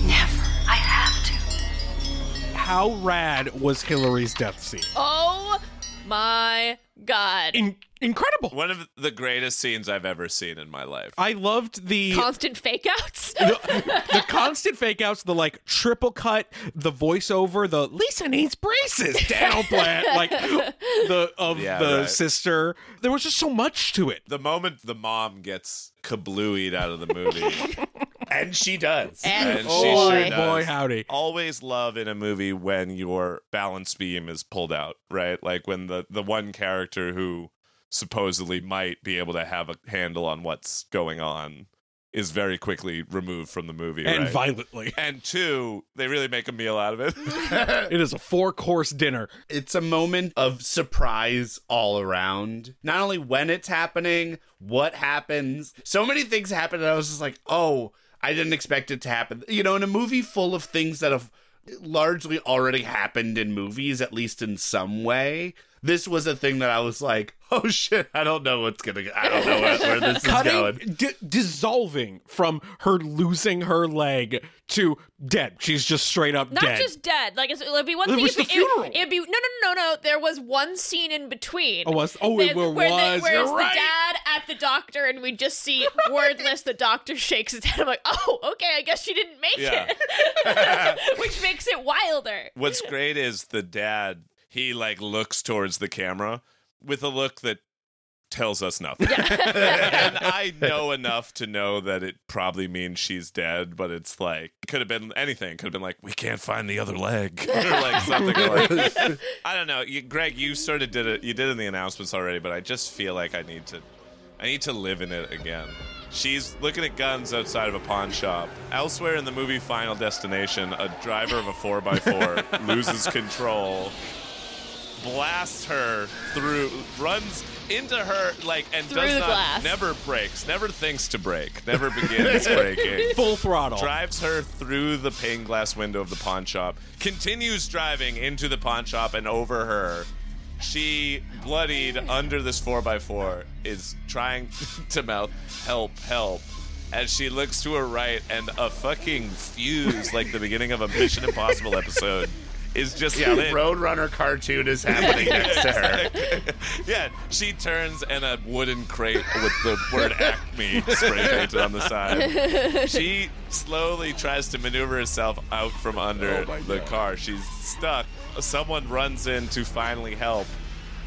never. I have to. How rad was Hillary's death scene? Oh my god. In- incredible. One of the greatest scenes I've ever seen in my life. I loved the Constant fake outs. the, the constant fake outs, the like triple cut, the voiceover, the Lisa needs braces downplay, like the of Yeah, the right. sister. There was just so much to it. the moment the mom gets kablooied out of the movie, and she does. And and boy. she sure does. Boy, howdy. Always love in a movie when your balance beam is pulled out, right? Like when the the one character who supposedly might be able to have a handle on what's going on is very quickly removed from the movie, And right? violently. and two, they really make a meal out of it. It is a four course dinner. It's a moment of surprise all around. Not only when it's happening, what happens. So many things happen, and I was just like, oh, I didn't expect it to happen. You know, in a movie full of things that have largely already happened in movies, at least in some way, this was a thing that I was like, oh shit, I don't know what's gonna. I don't know where, where this is going. d- dissolving from her losing her leg to dead. She's just straight up Not dead. just dead. Like it's, it'd be one It thing. was if the it- funeral. It, would be no, no, no, no. There was one scene in between. Oh, was- oh, it That- where was. The, where You're it's right. the dad at the doctor, and we just see wordless. The doctor shakes his head. I'm like, oh, okay. I guess she didn't make Yeah. it, which makes it wilder. What's great is the dad. He like looks towards the camera with a look that tells us nothing. and I know enough to know that it probably means she's dead, but it's like could have been anything. Could have been like we can't find the other leg or like something like I don't know. You, Greg, you sort of did it. You did it in the announcements already, but I just feel like I need to I need to live in it again. She's looking at guns outside of a pawn shop. Elsewhere in the movie Final Destination, a driver of a 4x4 loses control, blasts her through, runs into her, like, and Through does the not, glass. never breaks, never thinks to break, never begins braking. Full throttle. Drives her through the pane glass window of the pawn shop, continues driving into the pawn shop and over her. She, bloodied under this 4x4, is trying to mouth, help, help. As she looks to her right, and a fucking fuse, like the beginning of a Mission Impossible episode, is just Yeah, lit. Roadrunner cartoon is happening next to her. yeah, she turns and a wooden crate with the word Acme spray painted on the side. She slowly tries to maneuver herself out from under Oh the car. She's stuck. Someone runs in to finally help,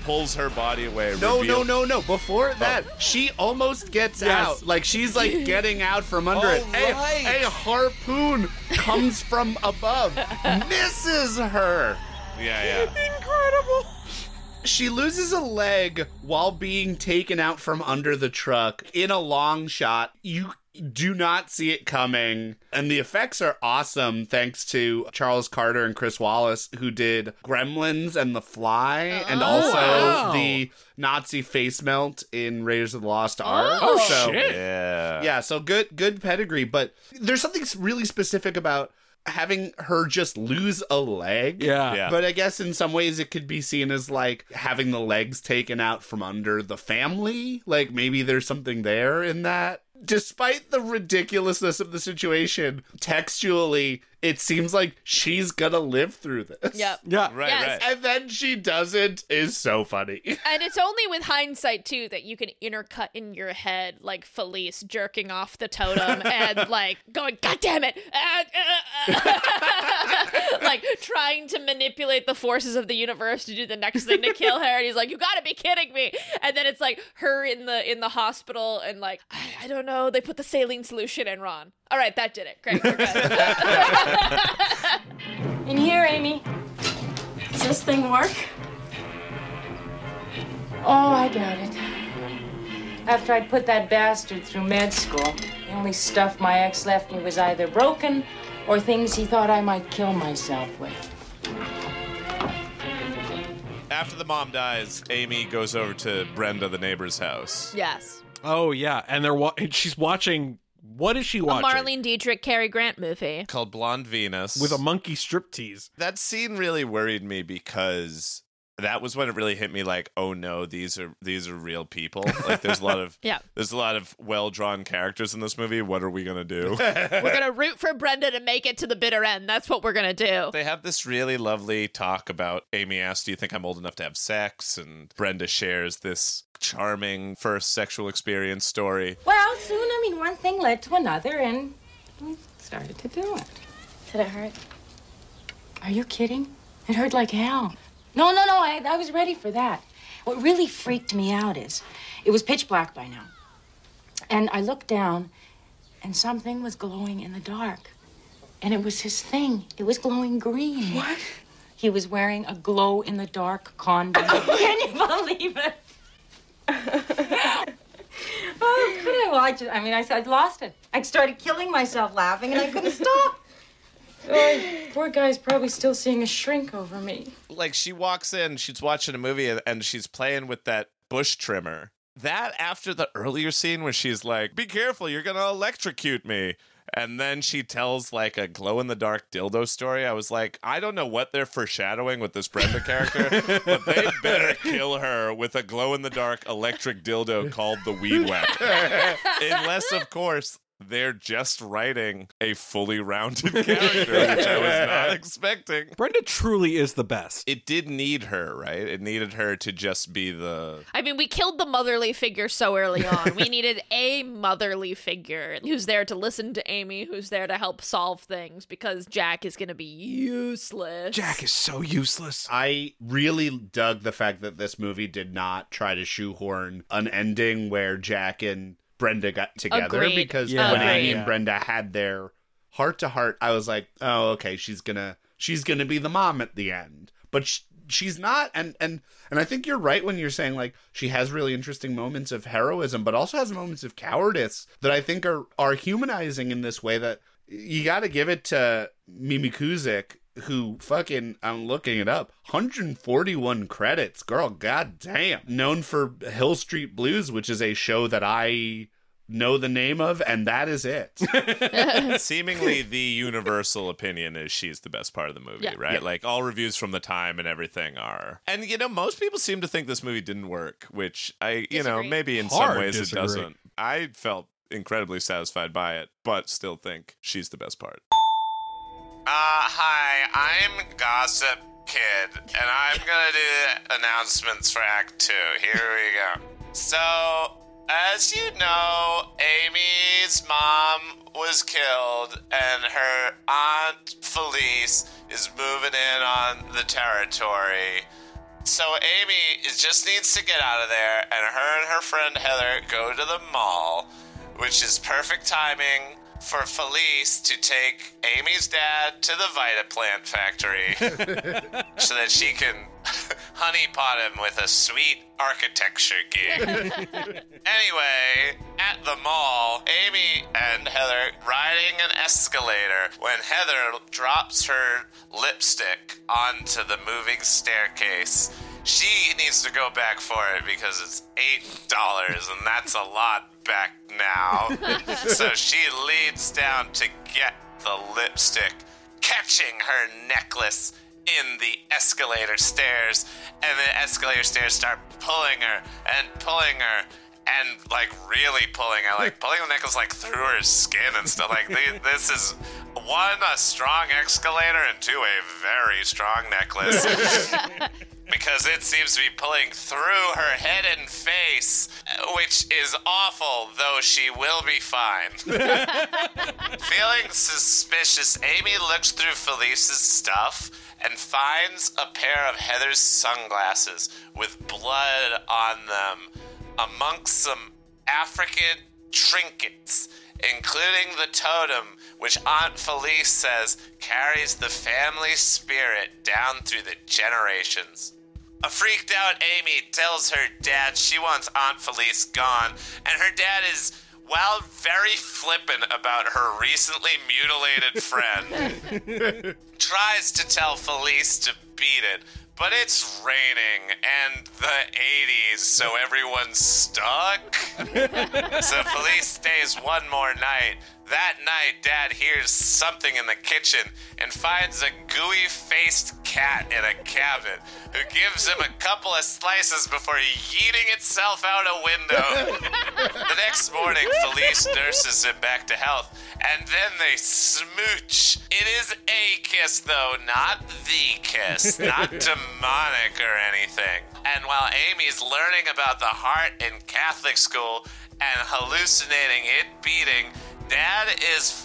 pulls her body away. No, reveal- no, no, no. Before oh. that, she almost gets Yes. out. Like she's like getting out from under Oh, it. A, right. a harpoon comes from above, misses her. Yeah, yeah. Incredible. She loses a leg while being taken out from under the truck in a long shot. You do not see it coming. And the effects are awesome thanks to Charles Carter and Chris Walas, who did Gremlins and The Fly, and oh, also wow. the Nazi face melt in Raiders of the Lost Ark. Oh, So- shit. Yeah. yeah, so good good pedigree, but there's something really specific about having her just lose a leg. Yeah. Yeah. But I guess in some ways it could be seen as like having the legs taken out from under the family. Like maybe there's something there in that. Despite the ridiculousness of the situation, textually, it seems like she's gonna live through this. Yep. Yeah. Right, Yes. right. And then she doesn't is so funny. And it's only with hindsight too that you can intercut in your head like Felice jerking off the totem and like going, "God damn it!" Ah, ah, ah." like trying to manipulate the forces of the universe to do the next thing to kill her. And he's like, "You got to be kidding me!" And then it's like her in the in the hospital and like, I, I don't know. They put the saline solution in Ron. All right, that did it. Great. We're good. In here, Amy. Does this thing work? Oh, I doubt it. After I'd put that bastard through med school, the only stuff my ex left me was either broken or things he thought I might kill myself with. After the mom dies, Amy goes over to Brenda, the neighbor's house. yes. Oh yeah, and they're wa- and she's watching. What is she watching? A? Marlene Dietrich, Cary Grant movie. Called Blonde Venus. with a monkey striptease. that scene really worried me because that was when it really hit me like oh no these are these are real people like there's a lot of Yeah. there's a lot of well drawn characters in this movie what are we gonna do We're gonna root for Brenda to make it to the bitter end. That's what we're gonna do. they have this really lovely talk about amy asks do you think i'm old enough to have sex and brenda shares this charming first sexual experience story Well, soon, I mean, one thing led to another, and we started to do it. Did it hurt? Are you kidding? It hurt like hell. No, no, no, I, I was ready for that. What really freaked me out is it was pitch black by now. And I looked down, and something was glowing in the dark. And it was his thing. It was glowing green. What? He was wearing a glow in the dark condom. Can you believe it? Oh, could I watch it? I mean, I, I'd lost it. I started killing myself laughing, and I couldn't stop. Oh, poor guy's probably still seeing a shrink over me. like she walks in she's watching a movie and- and she's playing with that bush trimmer that after the earlier scene where she's like be careful you're gonna electrocute me And then she tells like a glow in the dark dildo story. I was like, I don't know what they're foreshadowing with this Brenda character, but they better kill her with a glow in the dark electric dildo called the Weed Whacker. Unless, of course, they're just writing a fully rounded character, which I was not expecting. Brenda truly is the best. It did need her, right? It needed her to just be the. I mean, we killed the motherly figure so early on. we needed a motherly figure who's there to listen to Amy, who's there to help solve things because Jack is going to be useless. Jack is so useless. I really dug the fact that this movie did not try to shoehorn an ending where Jack and Brenda got together Agreed. because Yeah. when Amy and Brenda had their heart to heart, I was like, oh, okay, she's gonna she's gonna be the mom at the end, but sh- she's not. And and and I think you're right when you're saying like she has really interesting moments of heroism, but also has moments of cowardice that I think are are humanizing in this way that you got to give it to Mimi Kuzyk. Who fucking I'm looking it up 141 credits girl god damn known for Hill Street Blues which is a show that I know the name of and that is it Seemingly, the universal opinion is she's the best part of the movie, Yeah. right? Like all reviews from the time and everything are. And you know, most people seem to think this movie didn't work, which I, you know, maybe in Hard some ways disagree. it doesn't. I felt incredibly satisfied by it, but still think she's the best part. Uh, hi, I'm Gossip Kid, and I'm gonna do announcements for Act Two. Here we go. So, as you know, Amy's mom was killed, and her aunt Felice is moving in on the territory. So Amy just needs to get out of there, and her and her friend Heather go to the mall, which is perfect timing for Felice to take Amy's dad to the Vita Plant factory so that she can honeypot him with a sweet architecture gig. anyway, at the mall, Amy and Heather riding an escalator when Heather drops her lipstick onto the moving staircase. She needs to go back for it because it's eight dollars, and that's a lot back now. so she leans down to get the lipstick, catching her necklace in the escalator stairs, and the escalator stairs start pulling her and pulling her. And like really pulling her, like pulling the necklace like through her skin and stuff. Like the- this is one a strong escalator and two a very strong necklace because it seems to be pulling through her head and face, which is awful, though she will be fine. Feeling suspicious, Amy looks through Felice's stuff and finds a pair of Heather's sunglasses with blood on them amongst some African trinkets, including the totem, which Aunt Felice says carries the family spirit down through the generations. A freaked out Amy tells her dad she wants Aunt Felice gone, and her dad is, well, very flippant about her recently mutilated friend. Tries to tell Felice to beat it, but it's raining and the 80s, so everyone's stuck. so Felice stays one more night. That night, Dad hears something in the kitchen and finds a gooey faced cat in a cabin who gives him a couple of slices before yeeting itself out a window. the next morning, Felice nurses him back to health, and then they smooch. It is a kiss, though, not the kiss, not demonic or anything. And while Amy's learning about the heart in Catholic school and hallucinating it beating, Dad is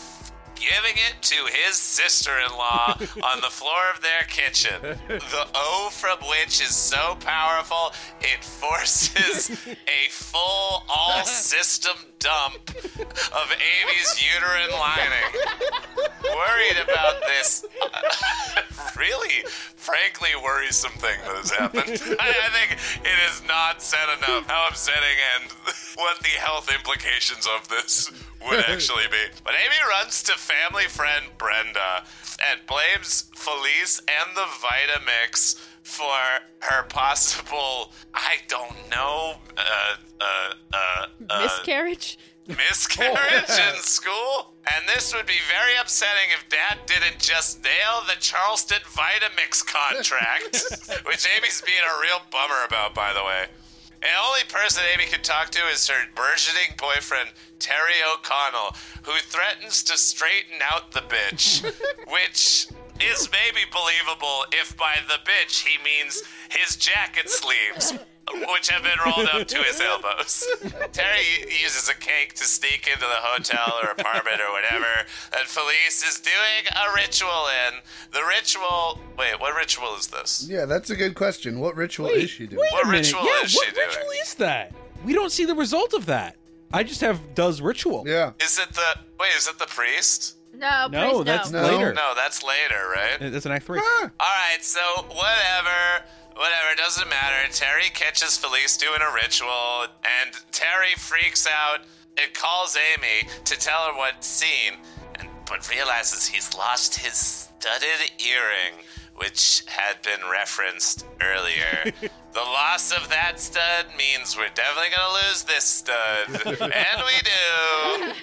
giving it to his sister in law on the floor of their kitchen. The O from which is so powerful, it forces a full all system dump of Amy's uterine lining. Worried about this really, frankly worrisome thing that has happened. I, I think it is not said enough how upsetting and what the health implications of this would actually be. But Amy runs to family friend Brenda and blames Felice and the Vitamix for her possible, I don't know, uh, uh, uh, uh, Miscarriage? miscarriage in school. And this would be very upsetting if Dad didn't just nail the Charleston Vitamix contract, which Amy's being a real bummer about, by the way. The only person Amy can talk to is her burgeoning boyfriend, Terry O'Connell, who threatens to straighten out the bitch, which is maybe believable if by the bitch he means his jacket sleeves, which have been rolled up to his elbows. Terry uses a cake to sneak into the hotel or apartment or whatever that Felice is doing a ritual in. The ritual. Wait, what ritual is this? Yeah, that's a good question. What ritual is she doing? What a minute. ritual yeah, is what she doing? ritual is that? We don't see the result of that. I just have does ritual. Yeah. Is it the. Wait, is it the priest? No, No, priest, that's no. later. No, that's later, right? That's an act three. All right, so whatever, whatever, doesn't matter. Terry catches Felice doing a ritual, and Terry freaks out It calls Amy to tell her what's seen, and but realizes he's lost his studded earring, which had been referenced earlier. the loss of that stud means we're definitely gonna lose this stud, and we do.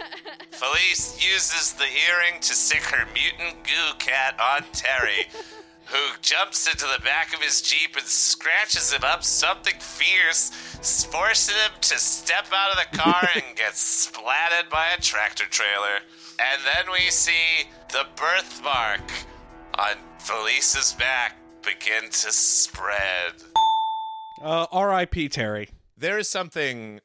Felice uses the earring to sick her mutant goo cat on Terry, who jumps into the back of his Jeep and scratches him up something fierce, forcing him to step out of the car and get splatted by a tractor trailer. And then we see the birthmark on Felice's back begin to spread. Uh, R.I.P. Terry. There is something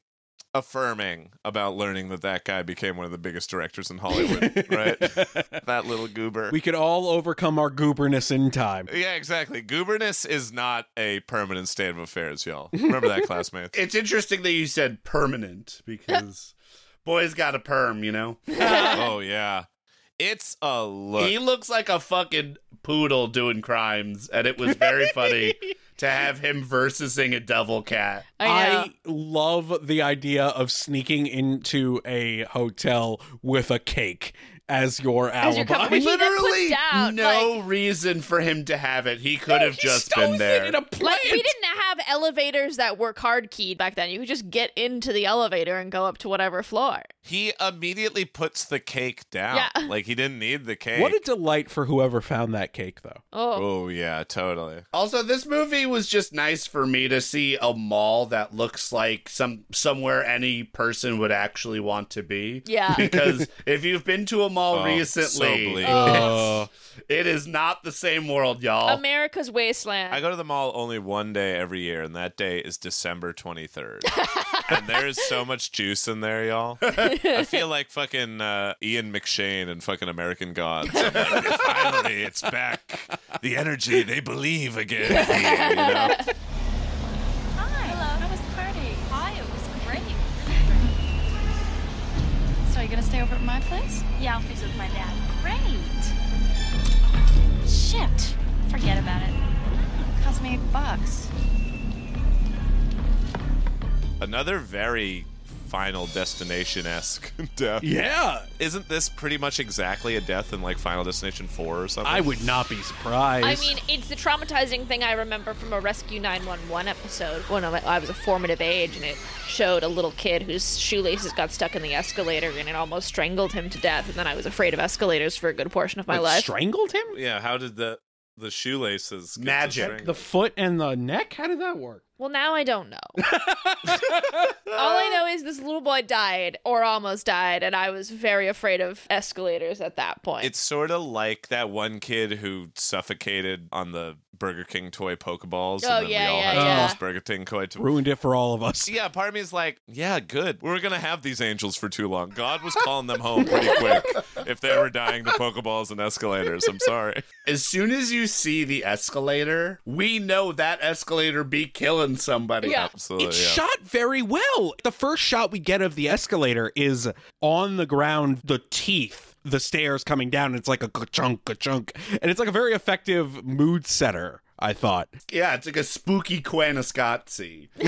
affirming about learning that that guy became one of the biggest directors in Hollywood, right? that little goober. We could all overcome our gooberness in time. yeah, exactly. Gooberness is not a permanent state of affairs, y'all. Remember that, classmates. It's interesting that you said permanent because boy's got a perm, you know? oh yeah, it's a look. He looks like a fucking poodle doing crimes, and it was very funny to have him versusing a devil cat. I love the idea of sneaking into a hotel with a cake as your As your alibi. company- Which he then puts Literally down, no reason for him to have it. He could have just been there. Like we didn't have elevators that were card keyed back then. You could just get into the elevator and go up to whatever floor. He immediately puts the cake down. Yeah. Like he didn't need the cake. What a delight for whoever found that cake, though. Oh. Oh yeah, totally. Also, this movie was just nice for me to see a mall that looks like some somewhere any person would actually want to be. Yeah. Because if you've been to a mall Oh, recently, so bleak. it's- it is not the same world, y'all. America's wasteland. I go to the mall only one day every year, and that day is December 23rd. and there is so much juice in there, y'all. I feel like fucking uh, Ian McShane and fucking American Gods. Like, Finally, it's back. The energy, they believe again. Here, you know? Gonna stay over at my place? Yeah, I'll fix it with my dad. Great. Shit. Forget about it. It cost me eight bucks. Another very Final Destination esque death. Yeah. Isn't this pretty much exactly a death in like Final Destination 4 or something? I would not be surprised. I mean, it's the traumatizing thing I remember from a Rescue 911 episode when I was a formative age, and it showed a little kid whose shoelaces got stuck in the escalator and it almost strangled him to death. And then I was afraid of escalators for a good portion of my Like, life. strangled him? Yeah, how did the the shoelaces Magic. The foot and the neck? How did that work? Well, now I don't know. All I know is this little boy died or almost died, and I was very afraid of escalators at that point. It's sort of like that one kid who suffocated on the Burger King toy Pokeballs. Oh, and then yeah, we all yeah, had to yeah. use Burger King toy to Ruined it for all of us. Yeah, part of me is like, yeah, good. We were gonna have these angels for too long. God was calling them home pretty quick if they were dying to Pokeballs and escalators. I'm sorry. As soon as you see the escalator, we know that escalator be killing somebody. Yeah. Absolutely. It's yeah. shot very well. The first shot we get of the escalator is on the ground, the teeth, the stairs coming down. It's like a ka-chunk, ka-chunk. And it's like a very effective mood setter. I thought. Yeah, it's like a spooky Koyaanisqatsi.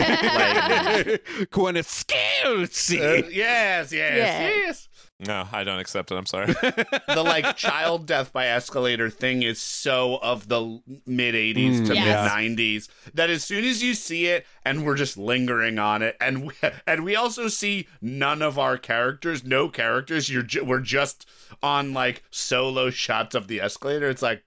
Koyaanisqatsi. Uh, yes, yes, Yeah. yes. No, I don't accept it. I'm sorry. the like child death by escalator thing is so of the mid 80s Mm, to Yes. mid 90s that as soon as you see it and we're just lingering on it and we, and we also see none of our characters no characters you're ju- we're just on like solo shots of the escalator it's like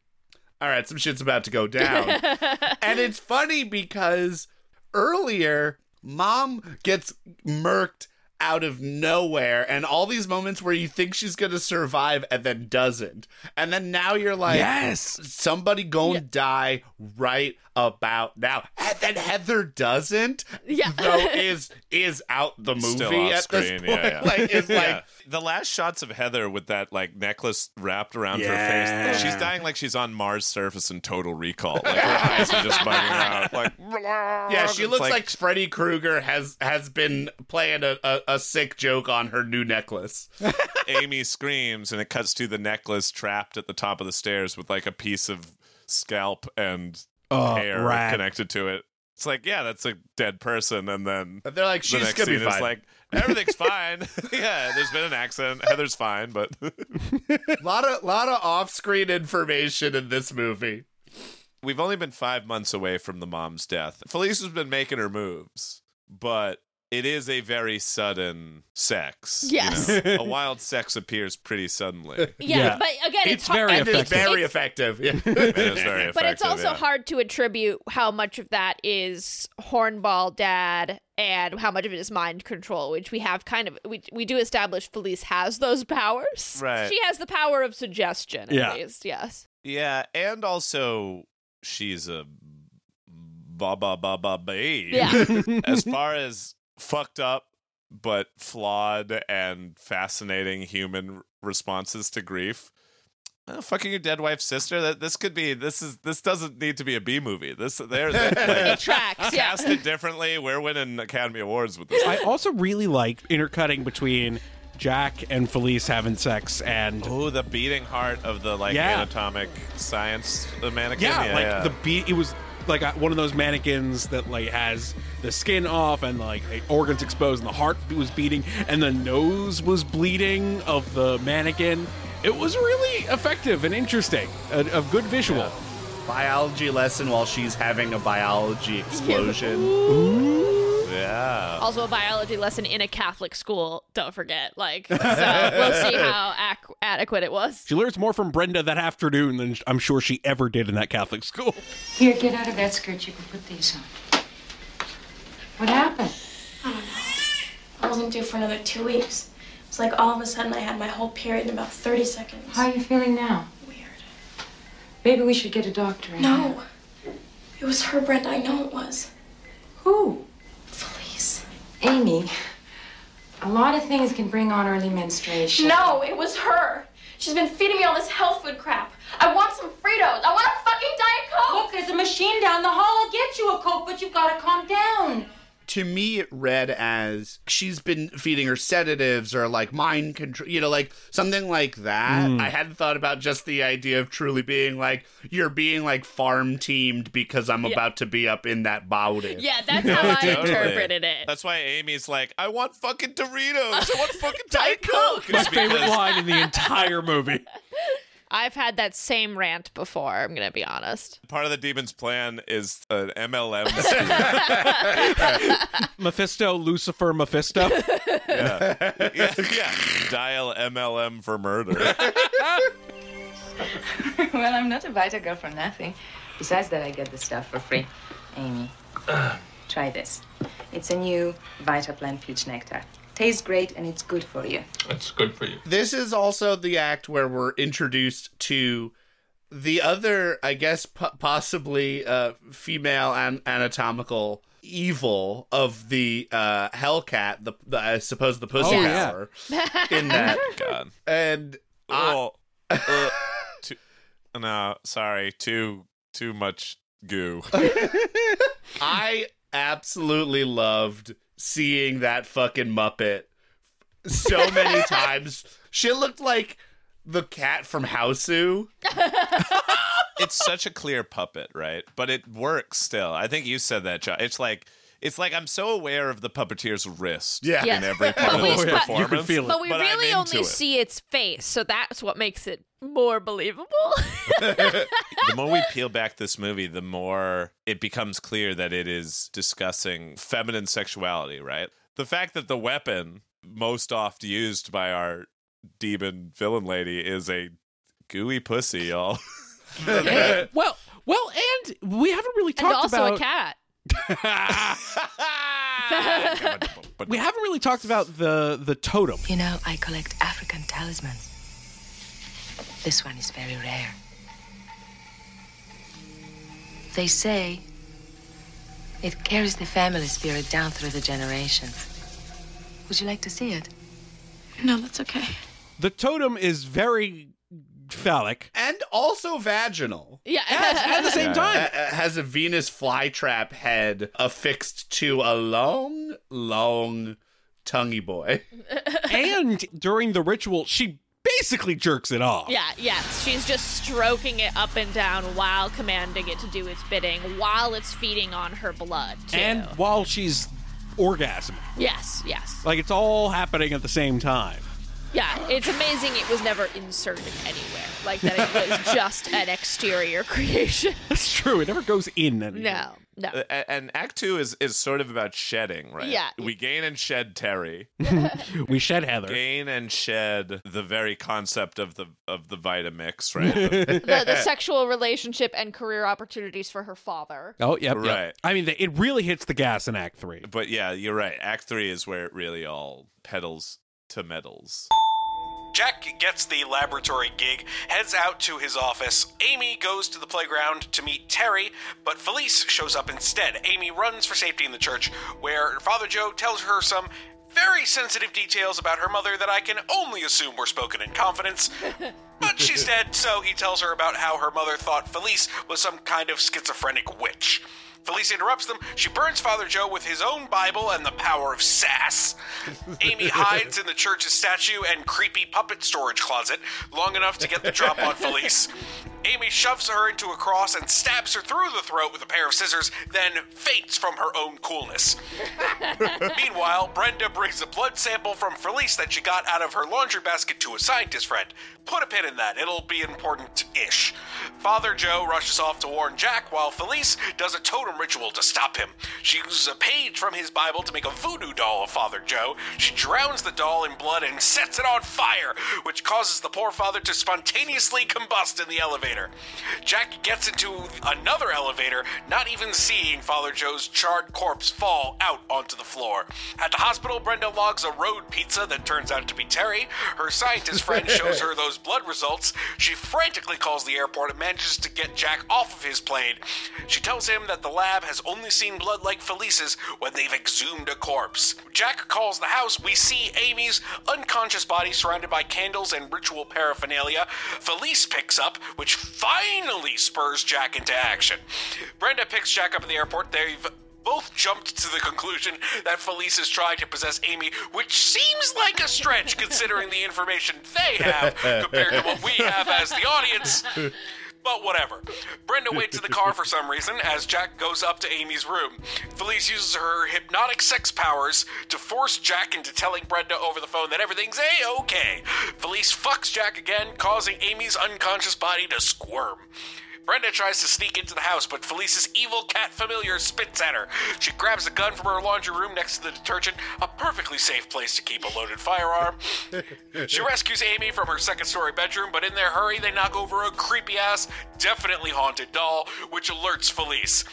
all right some shit's about to go down and it's funny because earlier mom gets murked out of nowhere and all these moments where you think she's gonna survive and then doesn't and then now you're like Yes. somebody gonna die right about now and then heather doesn't Yeah. though is is out the movie Still off at this point Yeah, yeah. like it's Yeah. like the last shots of Heather with that like necklace wrapped around Yeah. her face. She's dying like she's on Mars surface in Total Recall. Like her eyes are just bugging out. Like yeah she It's looks like, freddy krueger has has been playing a, a, a sick joke on her new necklace Amy screams and it cuts to the necklace trapped at the top of the stairs with like a piece of scalp and Oh, hair rad. connected to it. It's like, yeah, that's a dead person, and then But they're like the she's next gonna be scene is fine like everything's fine. yeah, there's been an accident. Heather's fine, but a lot of lot of off-screen information in this movie we've only been five months away from the mom's death. Felice has been making her moves, but it is a very sudden sex. you Yes. know? a wild sex appears pretty suddenly. Yeah, Yeah. but again, it's, It's hard- very and it's effective. very It's- effective yeah. It is very effective. But it's also yeah. hard to attribute how much of that is hornball dad and how much of it is mind control, which we have kind of we we do establish Felice has those powers. Right. She has the power of suggestion at Yeah. least, yes. Yeah, and also she's a ba ba ba ba babe. Yeah. as far as fucked up but flawed and fascinating human responses to grief. uh, fucking your dead wife's sister. That this could be. This is. This doesn't need to be a B movie. This. They're, they're like, tracks, yeah. cast it differently. We're winning Academy Awards with this. I also really like intercutting between Jack and Felice having sex and Oh, the beating heart of the like Yeah. anatomic science uh, mannequin. yeah, like yeah. the beat. It was like uh, one of those mannequins that like has the skin off and like the organs exposed, and the heart was beating, and the nose was bleeding of the mannequin. It was really effective and interesting, a, a good visual. biology lesson while she's having a biology explosion. Yeah. Also, a biology lesson in a Catholic school. Don't forget. Like, so we'll see how ac- adequate it was. She learns more from Brenda that afternoon than I'm sure she ever did in that Catholic school. Here, get out of that skirt. You can put these on. What happened? I don't know. I wasn't due for another two weeks. It's like all of a sudden I had my whole period in about 30 seconds. How are you feeling now? Weird. Maybe we should get a doctor in. No. It was her, Brenda. I know it was. Who? Felice. Amy. A lot of things can bring on early menstruation. No, it was her. She's been feeding me all this health food crap. I want some Fritos. I want a fucking Diet Coke. Look, there's a machine down the hall. I'll get you a Coke, but you've got to calm down. To me it read as she's been feeding her sedatives or like mind control you know like something like that Mm. i hadn't thought about just the idea of truly being like you're being like farm teamed because i'm Yeah. about to be up in that bowdy Yeah, that's how I Totally. interpreted it. That's why Amy's like, I want fucking Doritos. I want fucking Diet Coke. My It's favorite because- line in the entire movie. I've had that same rant before, I'm going to be honest. Part of the demon's plan is an MLM. Mephisto, Lucifer, Mephisto. yeah. yeah, yeah. Dial MLM for murder. well, I'm not a Vita girl for nothing. Besides that, I get the stuff for free. Amy, uh. try this. It's a new Vita Plant Peach Nectar. Tastes great and it's good for you. It's good for you. this is also the act where we're introduced to the other i guess po- possibly uh female and anatomical evil of the uh hellcat the, the i suppose the pussy Oh, yeah. power in that God. and I- Oh, uh, too, no, sorry. Too too much goo. I absolutely loved seeing that fucking Muppet so many times. She looked like the cat from Hausu. it's such a clear puppet, right? But it works still. I think you said that, John. It's like it's like I'm so aware of the puppeteer's wrist Yeah. in Yes. every part But of we- this but- performance. You can feel it. But we I'm really into only it. see its face, so that's what makes it more believable. the more we peel back this movie, the more it becomes clear that it is discussing feminine sexuality, right? The fact that the weapon most oft used by our demon villain lady is a gooey pussy, y'all. well, well, and we haven't really and talked also about a cat. we haven't really talked about the the totem. You know, I collect African talismans. This one is very rare. They say it carries the family spirit down through the generations. Would you like to see it? No, that's okay. The totem is very phallic. and also vaginal. Yeah. At the same time, uh, has a Venus flytrap head affixed to a long, long tonguey boy. and during the ritual, she basically jerks it off. Yeah, yes. She's just stroking it up and down while commanding it to do its bidding, while it's feeding on her blood. Too. And while she's orgasming, yes, yes. like it's all happening at the same time. Yeah, it's amazing it was never inserted anywhere. Like that it was just an exterior creation. That's true. It never goes in. Anywhere. No, no. Uh, and Act Two is is sort of about shedding, right? Yeah. We gain and shed Terry. we shed Heather. Gain and shed the very concept of the of the Vitamix, right? the, the sexual relationship and career opportunities for her father. Oh, yep, yep. Right. I mean, it really hits the gas in Act Three. but yeah, you're right. Act Three is where it really all pedals to metals. Jack gets the laboratory gig, heads out to his office. Amy goes to the playground to meet Terry, but Felice shows up instead. Amy runs for safety in the church, where Father Joe tells her some very sensitive details about her mother that I can only assume were spoken in confidence. But she's dead, so he tells her about how her mother thought Felice was some kind of schizophrenic witch. Felice interrupts them. She burns Father Joe with his own Bible and the power of sass. Amy hides in the church's statue and creepy puppet storage closet long enough to get the drop on Felice. Amy shoves her into a cross and stabs her through the throat with a pair of scissors, then faints from her own coolness. Meanwhile, Brenda brings a blood sample from Felice that she got out of her laundry basket to a scientist friend. Put a pin in that, it'll be important ish. Father Joe rushes off to warn Jack while Felice does a ritual to stop him. She uses a page from his Bible to make a voodoo doll of Father Joe. She drowns the doll in blood and sets it on fire, which causes the poor father to spontaneously combust in the elevator. Jack gets into another elevator, not even seeing Father Joe's charred corpse fall out onto the floor. At the hospital, Brenda logs a road pizza that turns out to be Terry. Her scientist friend shows her those blood results. She frantically calls the airport and manages to get Jack off of his plane. She tells him that the lab has only seen blood like Felice's when they've exhumed a corpse. Jack calls the house. We see Amy's unconscious body surrounded by candles and ritual paraphernalia. Felice picks up, which finally spurs Jack into action. Brenda picks Jack up at the airport. They've both jumped to the conclusion that Felice is trying to possess Amy, which seems like a stretch considering the information they have compared to what we have as the audience. But whatever. Brenda waits in the car for some reason as Jack goes up to Amy's room. Felice uses her hypnotic sex powers to force Jack into telling Brenda over the phone that everything's a okay. Felice fucks Jack again, causing Amy's unconscious body to squirm. Brenda tries to sneak into the house, but Felice's evil cat familiar spits at her. She grabs a gun from her laundry room next to the detergent, a perfectly safe place to keep a loaded firearm. She rescues Amy from her second story bedroom, but in their hurry, they knock over a creepy ass, definitely haunted doll, which alerts Felice.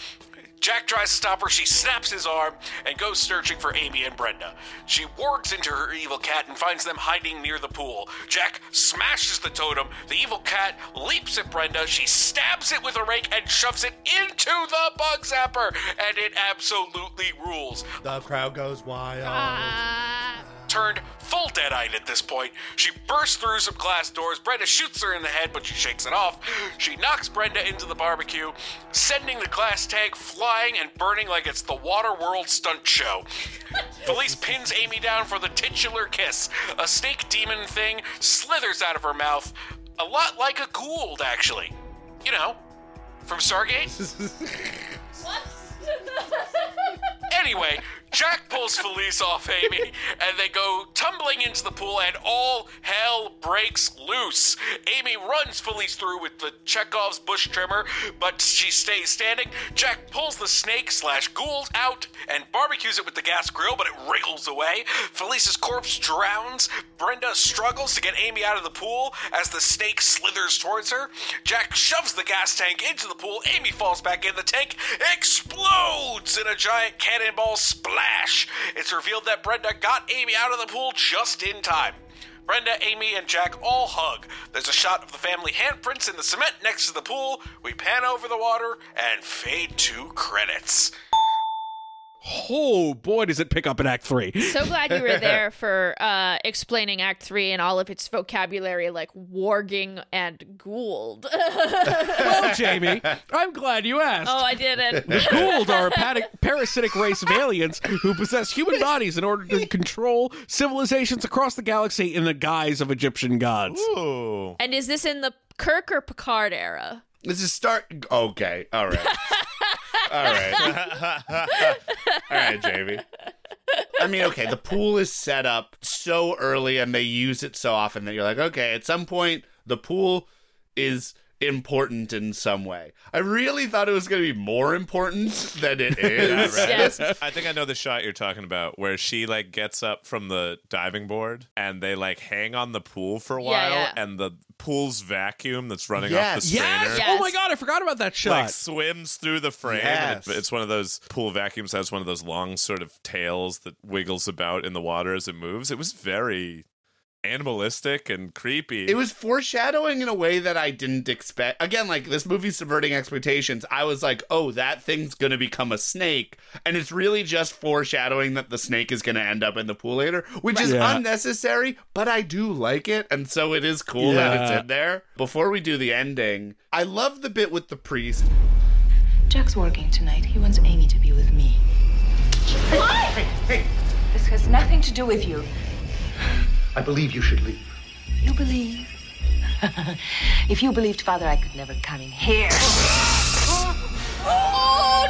Jack tries to stop her, she snaps his arm and goes searching for Amy and Brenda. She wargs into her evil cat and finds them hiding near the pool. Jack smashes the totem, the evil cat leaps at Brenda, she stabs it with a rake and shoves it into the bug zapper, and it absolutely rules. The crowd goes wild. Ah. Turned full dead-eyed at this point. She bursts through some glass doors. Brenda shoots her in the head, but she shakes it off. She knocks Brenda into the barbecue, sending the glass tank flying and burning like it's the Waterworld stunt show. Felice pins Amy down for the titular kiss. A snake demon thing slithers out of her mouth, a lot like a Goa'uld, actually. You know, from Stargate? What? anyway, Jack pulls Felice off Amy, and they go tumbling into the pool, and all hell breaks loose. Amy runs Felice through with the Chekhov's bush trimmer, but she stays standing. Jack pulls the snake slash ghoul out and barbecues it with the gas grill, but it wriggles away. Felice's corpse drowns. Brenda struggles to get Amy out of the pool as the snake slithers towards her. Jack shoves the gas tank into the pool. Amy falls back in the tank, explodes in a giant cannonball splash. It's revealed that Brenda got Amy out of the pool just in time. Brenda, Amy, and Jack all hug. There's a shot of the family handprints in the cement next to the pool. We pan over the water and fade to credits. Oh boy, does it pick up in Act Three. So glad you were there for uh, explaining Act Three and all of its vocabulary, like warging and Goa'uld. well, Jamie, I'm glad you asked. oh, I didn't. The Goa'uld are a pati- parasitic race of aliens who possess human bodies in order to control civilizations across the galaxy in the guise of Egyptian gods. Ooh. and is this in the Kirk or Picard era? This is start. Okay, all right, all right, all right, Jamie. I mean, okay, the pool is set up so early and they use it so often that you're like, okay, at some point the pool is important in some way. I really thought it was going to be more important than it is. Yeah, right. I think I know the shot you're talking about where she like gets up from the diving board and they like hang on the pool for a while yeah. and the pool's vacuum that's running Yes. off the strainer Yes! Oh my god, I forgot about that shot. like swims through the frame. and Yes. it- it's one of those pool vacuums that has one of those long sort of tails that wiggles about in the water as it moves. It was very animalistic and creepy. It was foreshadowing in a way that I didn't expect. Again, like this movie's subverting expectations. I was like, oh, that thing's going to become a snake. And it's really just foreshadowing that the snake is going to end up in the pool later, which is Yeah. unnecessary, but I do like it. And so it is cool that it's in there. Before we do the ending, I love the bit with the priest. Jack's working tonight. He wants Amy to be with me. Hey, hey, This has nothing to do with you. I believe you should leave. You believe? if you believed, Father, I could never come in here. Oh,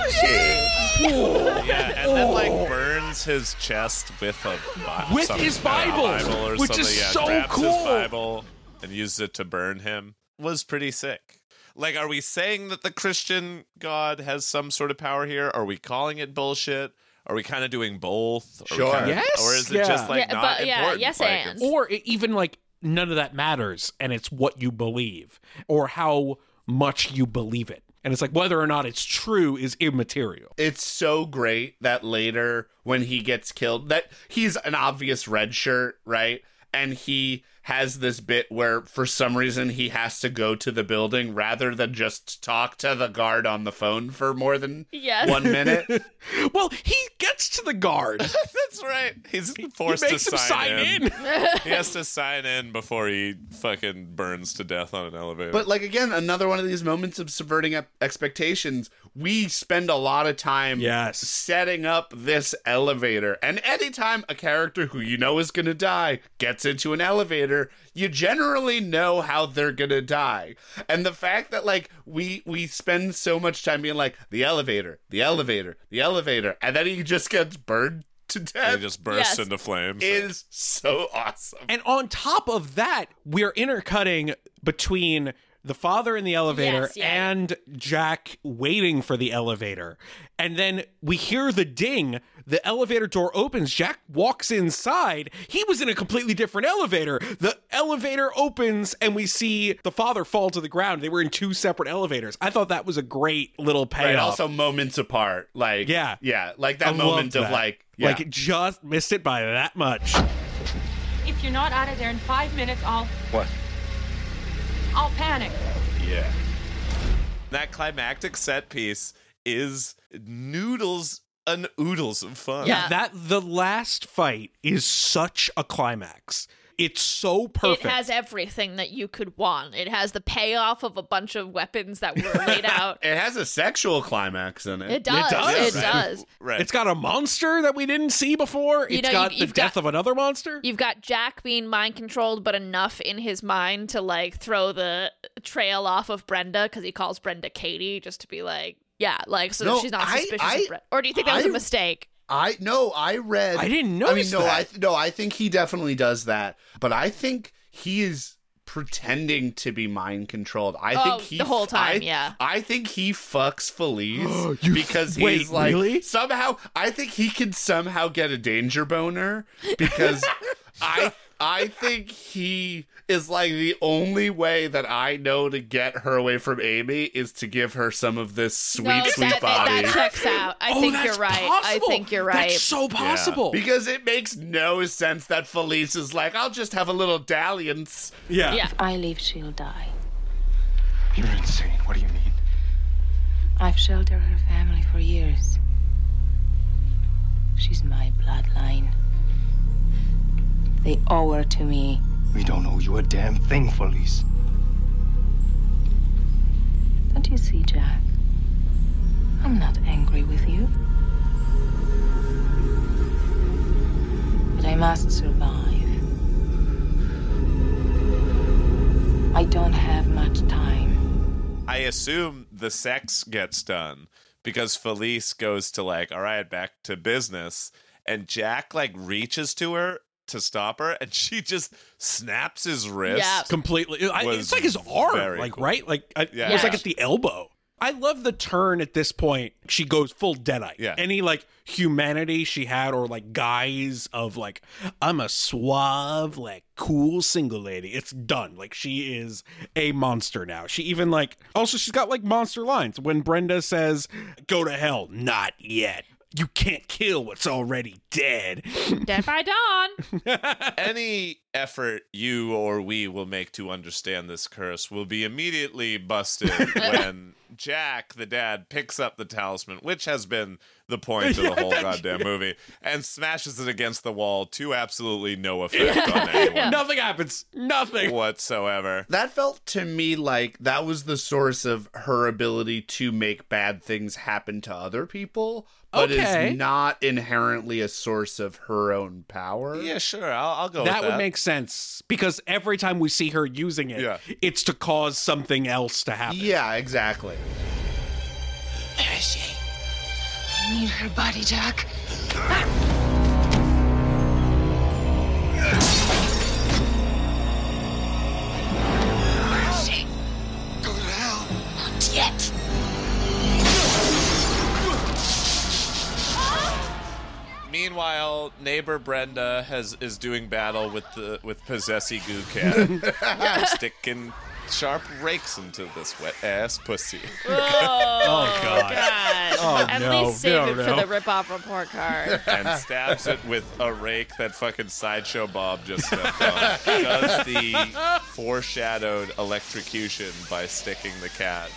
yeah, and then like oh. burns his chest with a Bi- With some his kind of Bible, or which something. is yeah, so grabs cool. His Bible and uses it to burn him was pretty sick. Like, are we saying that the Christian God has some sort of power here? Are we calling it bullshit? Are we kind of doing both? Are Sure. kinda- Yes, Or is it yeah. just like Yeah, not but- yeah, important? yes Like, and. or even like none of that matters and it's what you believe or how much you believe it and it's like whether or not it's true is immaterial It's so great that later when he gets killed, that he's an obvious red shirt, right? And he has this bit where for some reason he has to go to the building rather than just talk to the guard on the phone for more than Yes. one minute. well he gets to the guard That's right. He's forced makes to him sign, sign in. in. he has to sign in before he fucking burns to death on an elevator. But like again, another one of these moments of subverting expectations. We spend a lot of time Yes. setting up this elevator, and anytime a character who you know is gonna die gets into an elevator, you generally know how they're gonna die. And the fact that like we we spend so much time being like the elevator, the elevator, the elevator, and then he just gets burned to death. he just bursts Yes. into flames. is so awesome. and on top of that we're intercutting between the father in the elevator Yes, yeah. and Jack waiting for the elevator. And then we hear the ding. The elevator door opens. Jack walks inside. He was in a completely different elevator. The elevator opens and we see the father fall to the ground. They were in two separate elevators. I thought that was a great little payoff. Right, also moments apart. Like Yeah. yeah, like that I moment of that. like yeah. like just missed it by that much. If you're not out of there in five minutes, I'll What? I'll panic. Yeah. That climactic set piece is noodles and oodles of fun. Yeah. That the last fight is such a climax. It's so perfect. It has everything that you could want. It has the payoff of a bunch of weapons that were laid out. It has a sexual climax in it. It does. It does. It Right. It's got a monster that we didn't see before. You It's know, got you- the you've death got- of another monster. You've got Jack being mind controlled, but enough in his mind to like throw the trail off of Brenda because he calls Brenda Katie just to be like, yeah, like so that No, she's not I- suspicious I- of Brenda. Or do you think that was a I- mistake? I no, I read. I didn't know. I mean, no, that. I th- no, I think he definitely does that. But I think he is pretending to be mind controlled. I Oh, think he the whole time, I- yeah. I think he fucks Felice You- because wait, he's like really? somehow. I think he can somehow get a danger boner because I I think he is like the only way that I know to get her away from Amy is to give her some of this sweet, no, sweet that, body. that checks out. I Oh, think you're right. I think you're right. That's so possible. Because it makes no sense that Felice is like, I'll just have a little dalliance. Yeah. Yeah. If I leave, she'll die. You're insane. What do you mean? I've sheltered her family for years. She's my bloodline. They owe her to me. We don't owe you a damn thing, Felice. Don't you see, Jack? I'm not angry with you. But I must survive. I don't have much time. I assume the sex gets done because Felice goes to like, all right, back to business, and Jack like reaches to her to stop her, and she just snaps his wrist. Yeah. completely. I, was it's like his arm, very like cool. right, like I, Yeah. it was like Yeah. at the elbow. I love the turn at this point. She goes full deadite. Yeah. Any like humanity she had, or like guise of like I'm a suave, like cool single lady. It's done. Like she is a monster now. She even like also she's got like monster lines when Brenda says, "Go to hell." Not yet. You can't kill what's already dead. Dead by dawn. Any effort you or we will make to understand this curse will be immediately busted when Jack, the dad, picks up the talisman, which has been the point of the whole goddamn movie, and smashes it against the wall to absolutely no effect on anyone Nothing happens. Nothing. whatsoever. That felt to me like that was the source of her ability to make bad things happen to other people, but Okay. is not inherently a source of her own power. Yeah, sure. I'll, I'll go that with would make sense because every time we see her using it, Yeah. it's to cause something else to happen. Yeah, exactly. Where is she? I need her body, Jack. Where Meanwhile, neighbor Brenda has is doing battle with the with Possessy Goo Cat, sticking sharp rakes into this wet ass pussy. Oh, oh God. Oh, At no. least save No, it no. for the rip-off report card. and stabs it with a rake that fucking sideshow Bob just stepped on. Does the foreshadowed electrocution by sticking the cat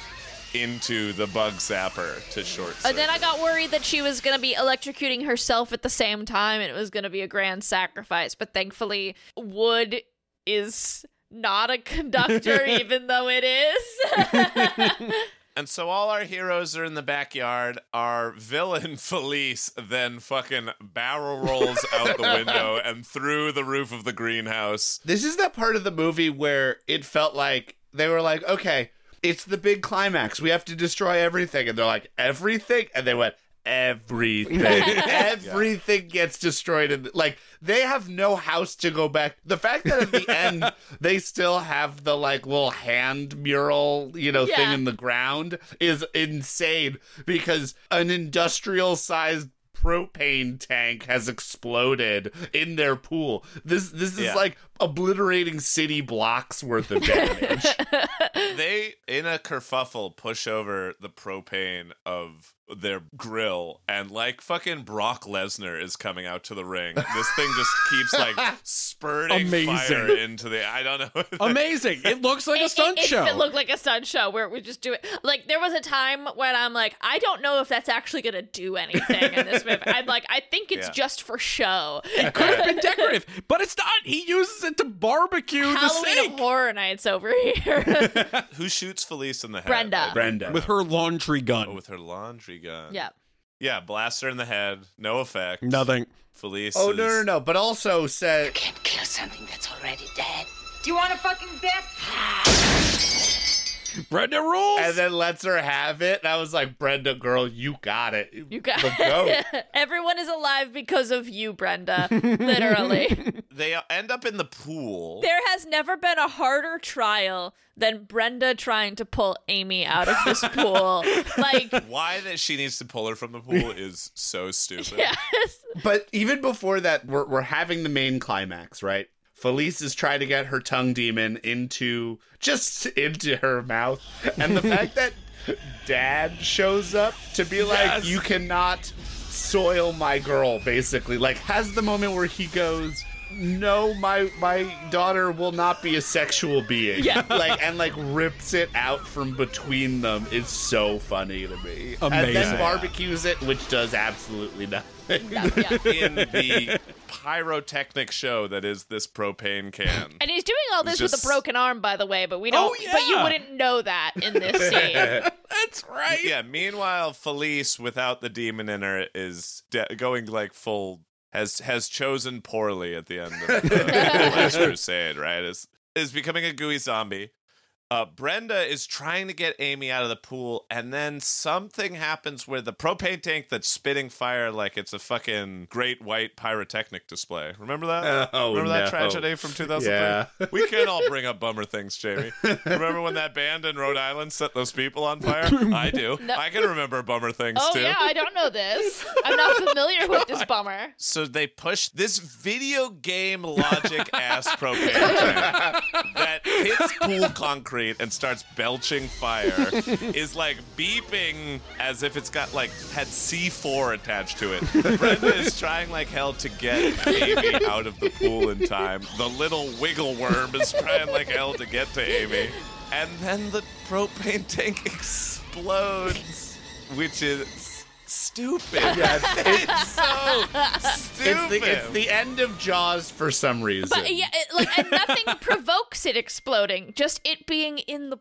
into the bug zapper to short. And then I got worried that she was going to be electrocuting herself at the same time and it was going to be a grand sacrifice. But thankfully, Wood is not a conductor, even though it is. And so all our heroes are in the backyard. Our villain Felice then fucking barrel rolls out the window and through the roof of the greenhouse. This is that part of the movie where it felt like they were like, okay, it's the big climax. We have to destroy everything. And they're like, everything? And they went, everything. everything gets destroyed. And like, they have no house to go back. The fact that at the end, they still have the like little hand mural, you know, thing in the ground is insane because an industrial sized propane tank has exploded in their pool. This this is Yeah. like obliterating city blocks worth of damage. They, in a kerfuffle, push over the propane of their grill, and like fucking Brock Lesnar is coming out to the ring. This thing just keeps like spurting Amazing. fire into the. I don't know. Amazing. It looks like a It- stunt it, show. It looked like a stunt show where we just do it. Like there was a time when I'm like, I don't know if that's actually gonna do anything in this movie. I'm like, I think it's Yeah. just for show. it could have been decorative, but it's not. He uses it to barbecue the Halloween sink Horror Nights over here. Who shoots Felice in the head? Brenda. Brenda. with her laundry gun. Oh, with her laundry gun. yeah. Yeah, blast her in the head. No effect. Nothing. Felice. Oh is- no no no! But also said You Can't kill something that's already dead. Do you want a fucking bet? Brenda rules. and then lets her have it. And I was like, Brenda, girl, you got it. You got the goat. Everyone is alive because of you, Brenda. Literally. They end up in the pool. there has never been a harder trial than Brenda trying to pull Amy out of this pool. Like, Why that she needs to pull her from the pool is so stupid. yes. But even before that, we're, we're having the main climax, right? Felice is trying to get her tongue demon into just into her mouth. And the fact that dad shows up to be like, Yes. you cannot soil my girl, basically. Like, has the moment where he goes, no, my my daughter will not be a sexual being. Yeah. Like and like rips it out from between them is so funny to me. Amazing. And then barbecues it, which does absolutely nothing. Yeah, yeah. In the pyrotechnic show that is this propane can. And he's doing all this It's with a broken arm, by the way, but we don't. Oh, But you wouldn't know that in this scene. That's right. Yeah. Meanwhile, Felice, without the demon in her, is de- going like full. Has has chosen poorly at the end of the Last Crusade. Right? Is is becoming a gooey zombie. Uh, Brenda is trying to get Amy out of the pool, and then something happens where the propane tank that's spitting fire like it's a fucking great white pyrotechnic display. Remember that? Oh, Remember that no. tragedy from 2003? Yeah. We can all bring up bummer things, Jamie. Remember when that band in Rhode Island set those people on fire? I do. No. I can remember bummer things Oh too. yeah, I don't know this. I'm not familiar with this bummer. So they push this video game logic ass propane tank that hits pool concrete and starts belching fire is like beeping as if it's got like had C4 attached to it. Brenda is trying like hell to get Amy out of the pool in time. The little wiggle worm is trying like hell to get to Amy. And then the propane tank explodes, which is stupid. Yes, it's so stupid. It's the, it's the end of Jaws for some reason. But yeah, it, like, and nothing provokes it exploding. Just it being in the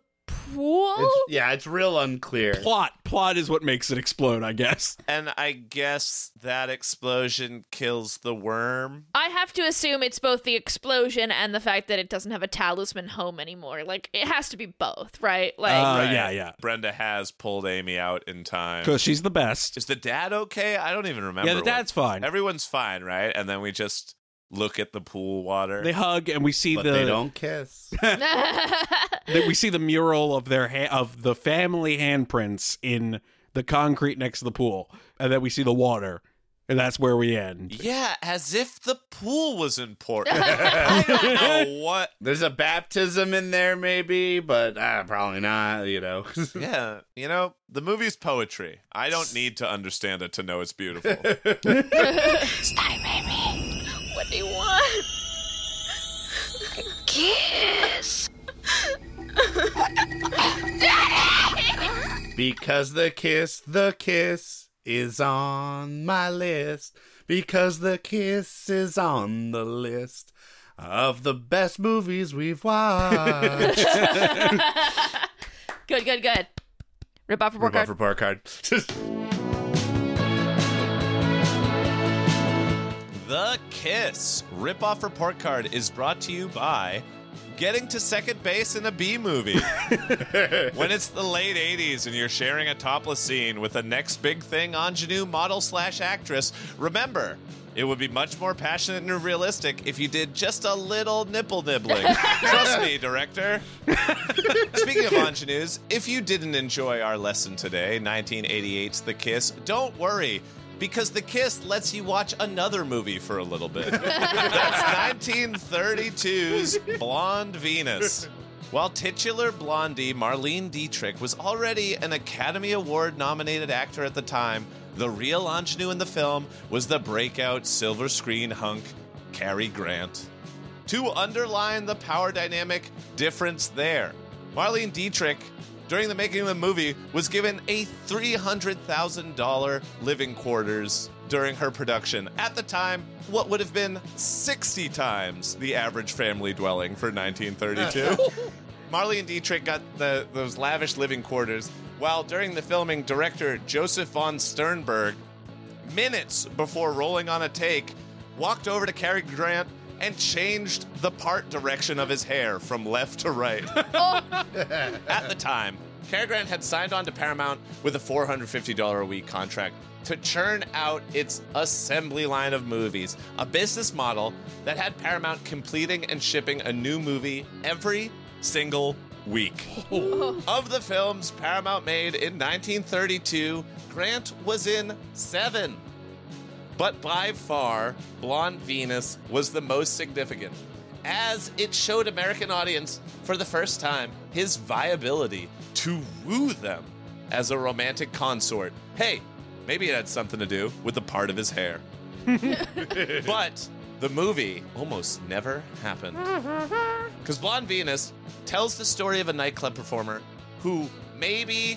pool. It's- yeah, it's real unclear. Plot. Plot is what makes it explode, I guess. And I guess that explosion kills the worm. I have to assume it's both the explosion and the fact that it doesn't have a talisman home anymore. Like it has to be both, right? Like Uh, Right. yeah, yeah. Brenda has pulled Amy out in time. Because she's the best. Is the dad okay? I don't even remember. Yeah, the what- dad's fine. Everyone's fine, right? And then we just look at the pool water. They hug, and we see but the they don't kiss. that we see the mural of their ha- of the family handprints in the concrete next to the pool, and then we see the water, and that's where we end. yeah, as if the pool was important. I don't know what. There's a baptism in there, maybe, but uh, probably not. You know. Yeah, you know, the movie's poetry. I don't need to understand it to know it's beautiful. It's time, Amy. What do? Kiss. Because the kiss, the kiss is on my list. Because the kiss is on the list of the best movies we've watched. good, good, good. Rip off report Rip off card. report card. The Kiss Rip-Off Report Card is brought to you by getting to second base in a B movie. when it's the late 80s and you're sharing a topless scene with the next big thing ingenue model slash actress, remember, it would be much more passionate and realistic if you did just a little nipple nibbling. Trust me, director. Speaking of ingenues, if you didn't enjoy our lesson today, 1988's The Kiss, don't worry. Because The Kiss lets you watch another movie for a little bit. That's 1932's Blonde Venus. While titular blondie Marlene Dietrich was already an Academy Award nominated actor at the time, the real ingenue in the film was the breakout silver screen hunk Cary Grant. To underline the power dynamic difference there, Marlene Dietrich, during the making of the movie, was given a $300,000 living quarters during her production. At the time, what would have been 60 times the average family dwelling for 1932. Marlene Dietrich got the, those lavish living quarters, while during the filming, director Joseph von Sternberg, minutes before rolling on a take, walked over to Cary Grant and changed the part direction of his hair from left to right. Oh. At the time, Cary Grant had signed on to Paramount with a $450 a week contract to churn out its assembly line of movies, a business model that had Paramount completing and shipping a new movie every single week. Oh. of the films Paramount made in 1932, Grant was in seven. But by far, Blonde Venus was the most significant, as it showed American audience for the first time his viability to woo them as a romantic consort. Hey, maybe it had something to do with the part of his hair. but the movie almost never happened. Because Blonde Venus tells the story of a nightclub performer who maybe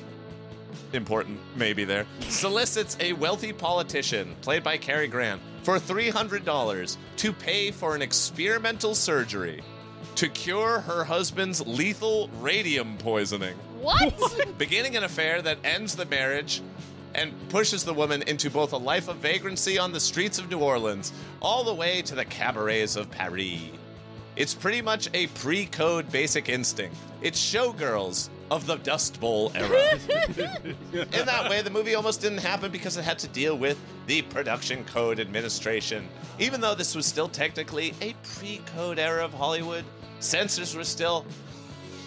important, maybe there, solicits a wealthy politician, played by Cary Grant, for $300 to pay for an experimental surgery to cure her husband's lethal radium poisoning. What? Beginning an affair that ends the marriage and pushes the woman into both a life of vagrancy on the streets of New Orleans, all the way to the cabarets of Paris. It's pretty much a pre code basic instinct. It's showgirls of the Dust Bowl era. In that way, the movie almost didn't happen because it had to deal with the Production Code Administration. Even though this was still technically a pre code era of Hollywood, censors were still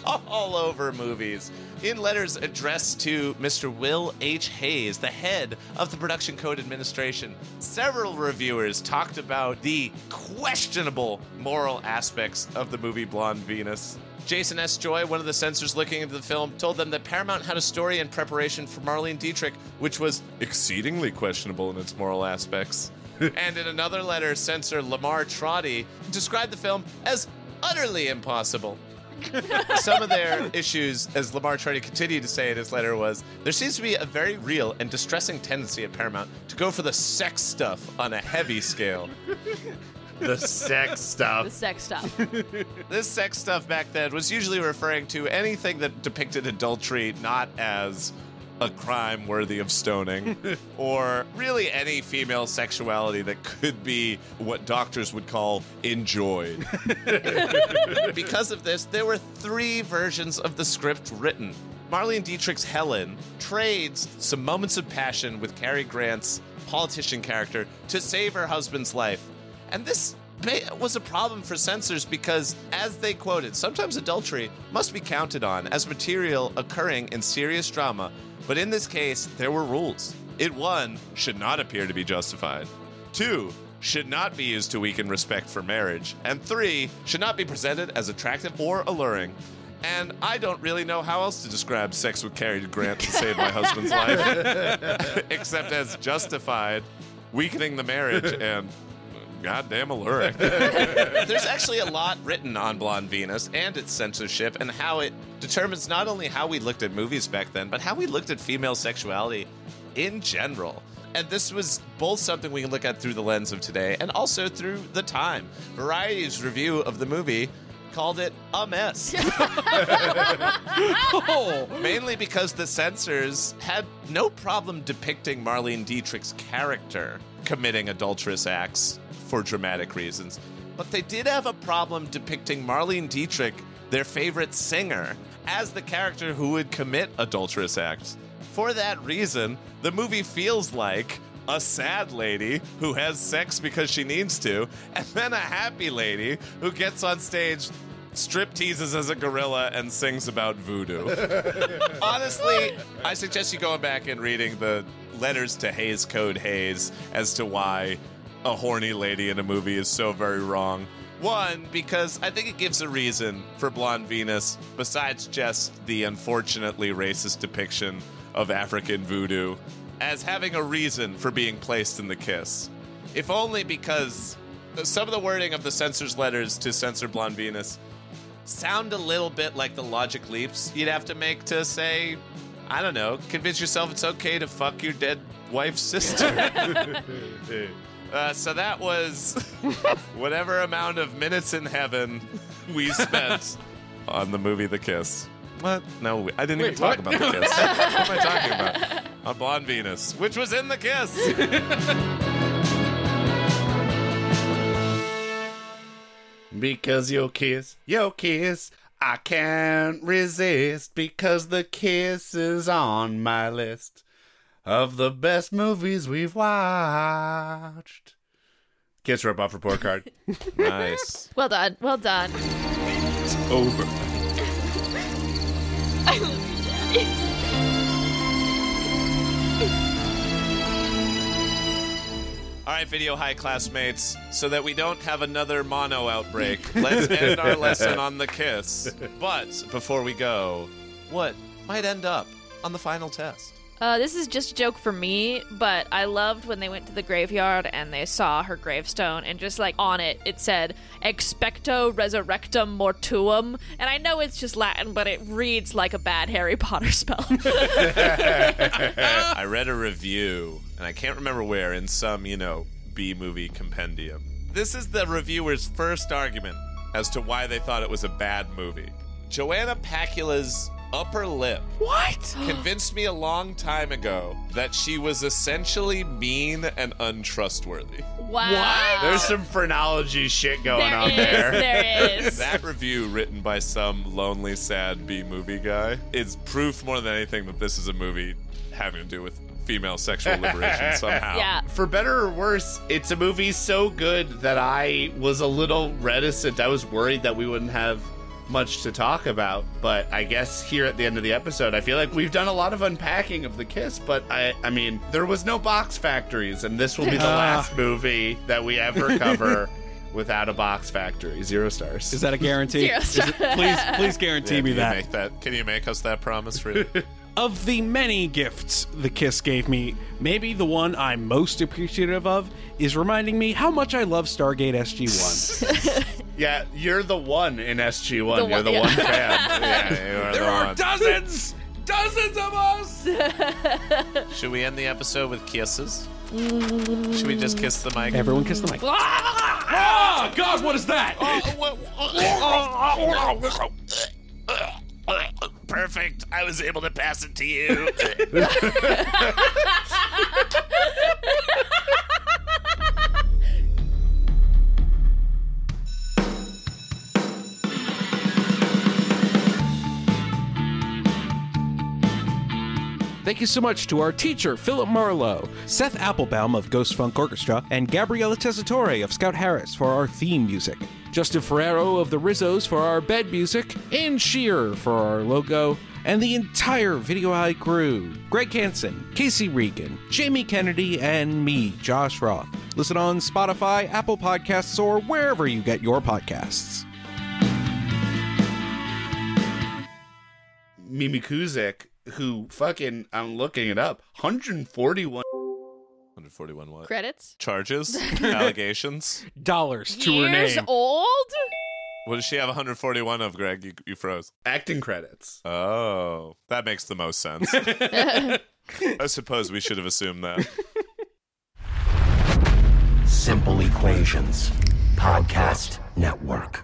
all over movies. In letters addressed to Mr. Will H. Hays, the head of the Production Code Administration, several reviewers talked about the questionable moral aspects of the movie Blonde Venus. Jason S. Joy, one of the censors looking into the film, told them that Paramount had a story in preparation for Marlene Dietrich, which was exceedingly questionable in its moral aspects. and in another letter, censor Lamar Trotti described the film as utterly impossible. Some of their issues, as Lamar Trotti continued to say in his letter, was there seems to be a very real and distressing tendency at Paramount to go for the sex stuff on a heavy scale. The sex stuff. The sex stuff. This sex stuff back then was usually referring to anything that depicted adultery not as a crime worthy of stoning, or really any female sexuality that could be what doctors would call enjoyed. because of this, there were three versions of the script written. Marlene Dietrich's Helen trades some moments of passion with Cary Grant's politician character to save her husband's life. And this was a problem for censors because, as they quoted, sometimes adultery must be counted on as material occurring in serious drama. But in this case, there were rules. It, one, should not appear to be justified. Two, should not be used to weaken respect for marriage. And three, should not be presented as attractive or alluring. And I don't really know how else to describe sex with Cary Grant to save my husband's life, except as justified, weakening the marriage, and goddamn alluring. There's actually a lot written on Blonde Venus and its censorship and how it determines not only how we looked at movies back then, but how we looked at female sexuality in general. And this was both something we can look at through the lens of today and also through the time. Variety's review of the movie called it a mess. Oh, mainly because the censors had no problem depicting Marlene Dietrich's character committing adulterous acts for dramatic reasons. But they did have a problem depicting Marlene Dietrich, their favorite singer, as the character who would commit adulterous acts. For that reason, the movie feels like a sad lady who has sex because she needs to, and then a happy lady who gets on stage, strip teases as a gorilla, and sings about voodoo. Honestly, I suggest you going back and reading the letters to Hays Code Hays as to why a horny lady in a movie is so very wrong. One, because I think it gives a reason for Blonde Venus, besides just the unfortunately racist depiction of African voodoo, as having a reason for being placed in the kiss. If only because some of the wording of the censor's letters to censor Blonde Venus sound a little bit like the logic leaps you'd have to make to say I don't know. Convince yourself it's okay to fuck your dead wife's sister. uh, so that was whatever amount of minutes in heaven we spent on the movie The Kiss. What? No, we- I didn't even talk what? about The Kiss. what am I talking about? On Blonde Venus, which was in The Kiss. Because your kiss, your kiss, I can't resist. Because the kiss is on my list of the best movies we've watched. Kiss rip off report card. nice. Well done. Well done. It's over. I love you, Daddy. All right, video high classmates, so that we don't have another mono outbreak, let's end our lesson on the kiss. But before we go, what might end up on the final test? Uh, this is just a joke for me, but I loved when they went to the graveyard and they saw her gravestone, and just like on it, it said "Expecto Resurrectum Mortuum," and I know it's just Latin, but it reads like a bad Harry Potter spell. I read a review, and I can't remember where, in some, you know, B movie compendium. This is the reviewer's first argument as to why they thought it was a bad movie. Joanna Pacula's upper lip. What? Convinced me a long time ago that she was essentially mean and untrustworthy. wow. There's some phrenology shit going There on is, there. there is. That review, written by some lonely, sad B movie guy, is proof more than anything that this is a movie having to do with female sexual liberation somehow. Yeah. For better or worse, it's a movie so good that I was a little reticent. I was worried that we wouldn't have much to talk about, but I guess here at the end of the episode, I feel like we've done a lot of unpacking of the kiss, but I I mean, there was no box factories and this will be the Ah. last movie that we ever cover without a box factory. Zero stars. Is that a guarantee? Zero Is it- please, please guarantee Yeah, me can you that. make that. Can you make us that promise, really? Of the many gifts the Kiss gave me, maybe the one I'm most appreciative of is reminding me how much I love Stargate SG-1. Yeah, you're the one in SG1. The you're one- the yeah. one fan. yeah, you are there the are one. dozens, dozens of us. Should we end the episode with kisses? Should we just kiss the mic? Everyone kiss the mic. Ah, ah God, what is that? Ah, ah, Perfect. I was able to pass it to you. Thank you so much to our teacher, Philip Marlowe, Seth Applebaum of Ghost Funk Orchestra, and Gabriella Tessitore of Scout Harris for our theme music. Justin Ferrero of the Rizzos for our bed music, and Shearer for our logo, and the entire Video High crew Greg Hansen, Casey Regan, Jamie Kennedy, and me, Josh Roth. Listen on Spotify, Apple Podcasts, or wherever you get your podcasts. Mimi Kuzyk, who fucking, I'm looking it up, 141. 141 what? Credits? Charges? Allegations? Dollars to her Years name. old? What does she have 141 of, Greg? You, you froze. Acting credits. Oh, that makes the most sense. I suppose we should have assumed that. Simple Equations Podcast Network.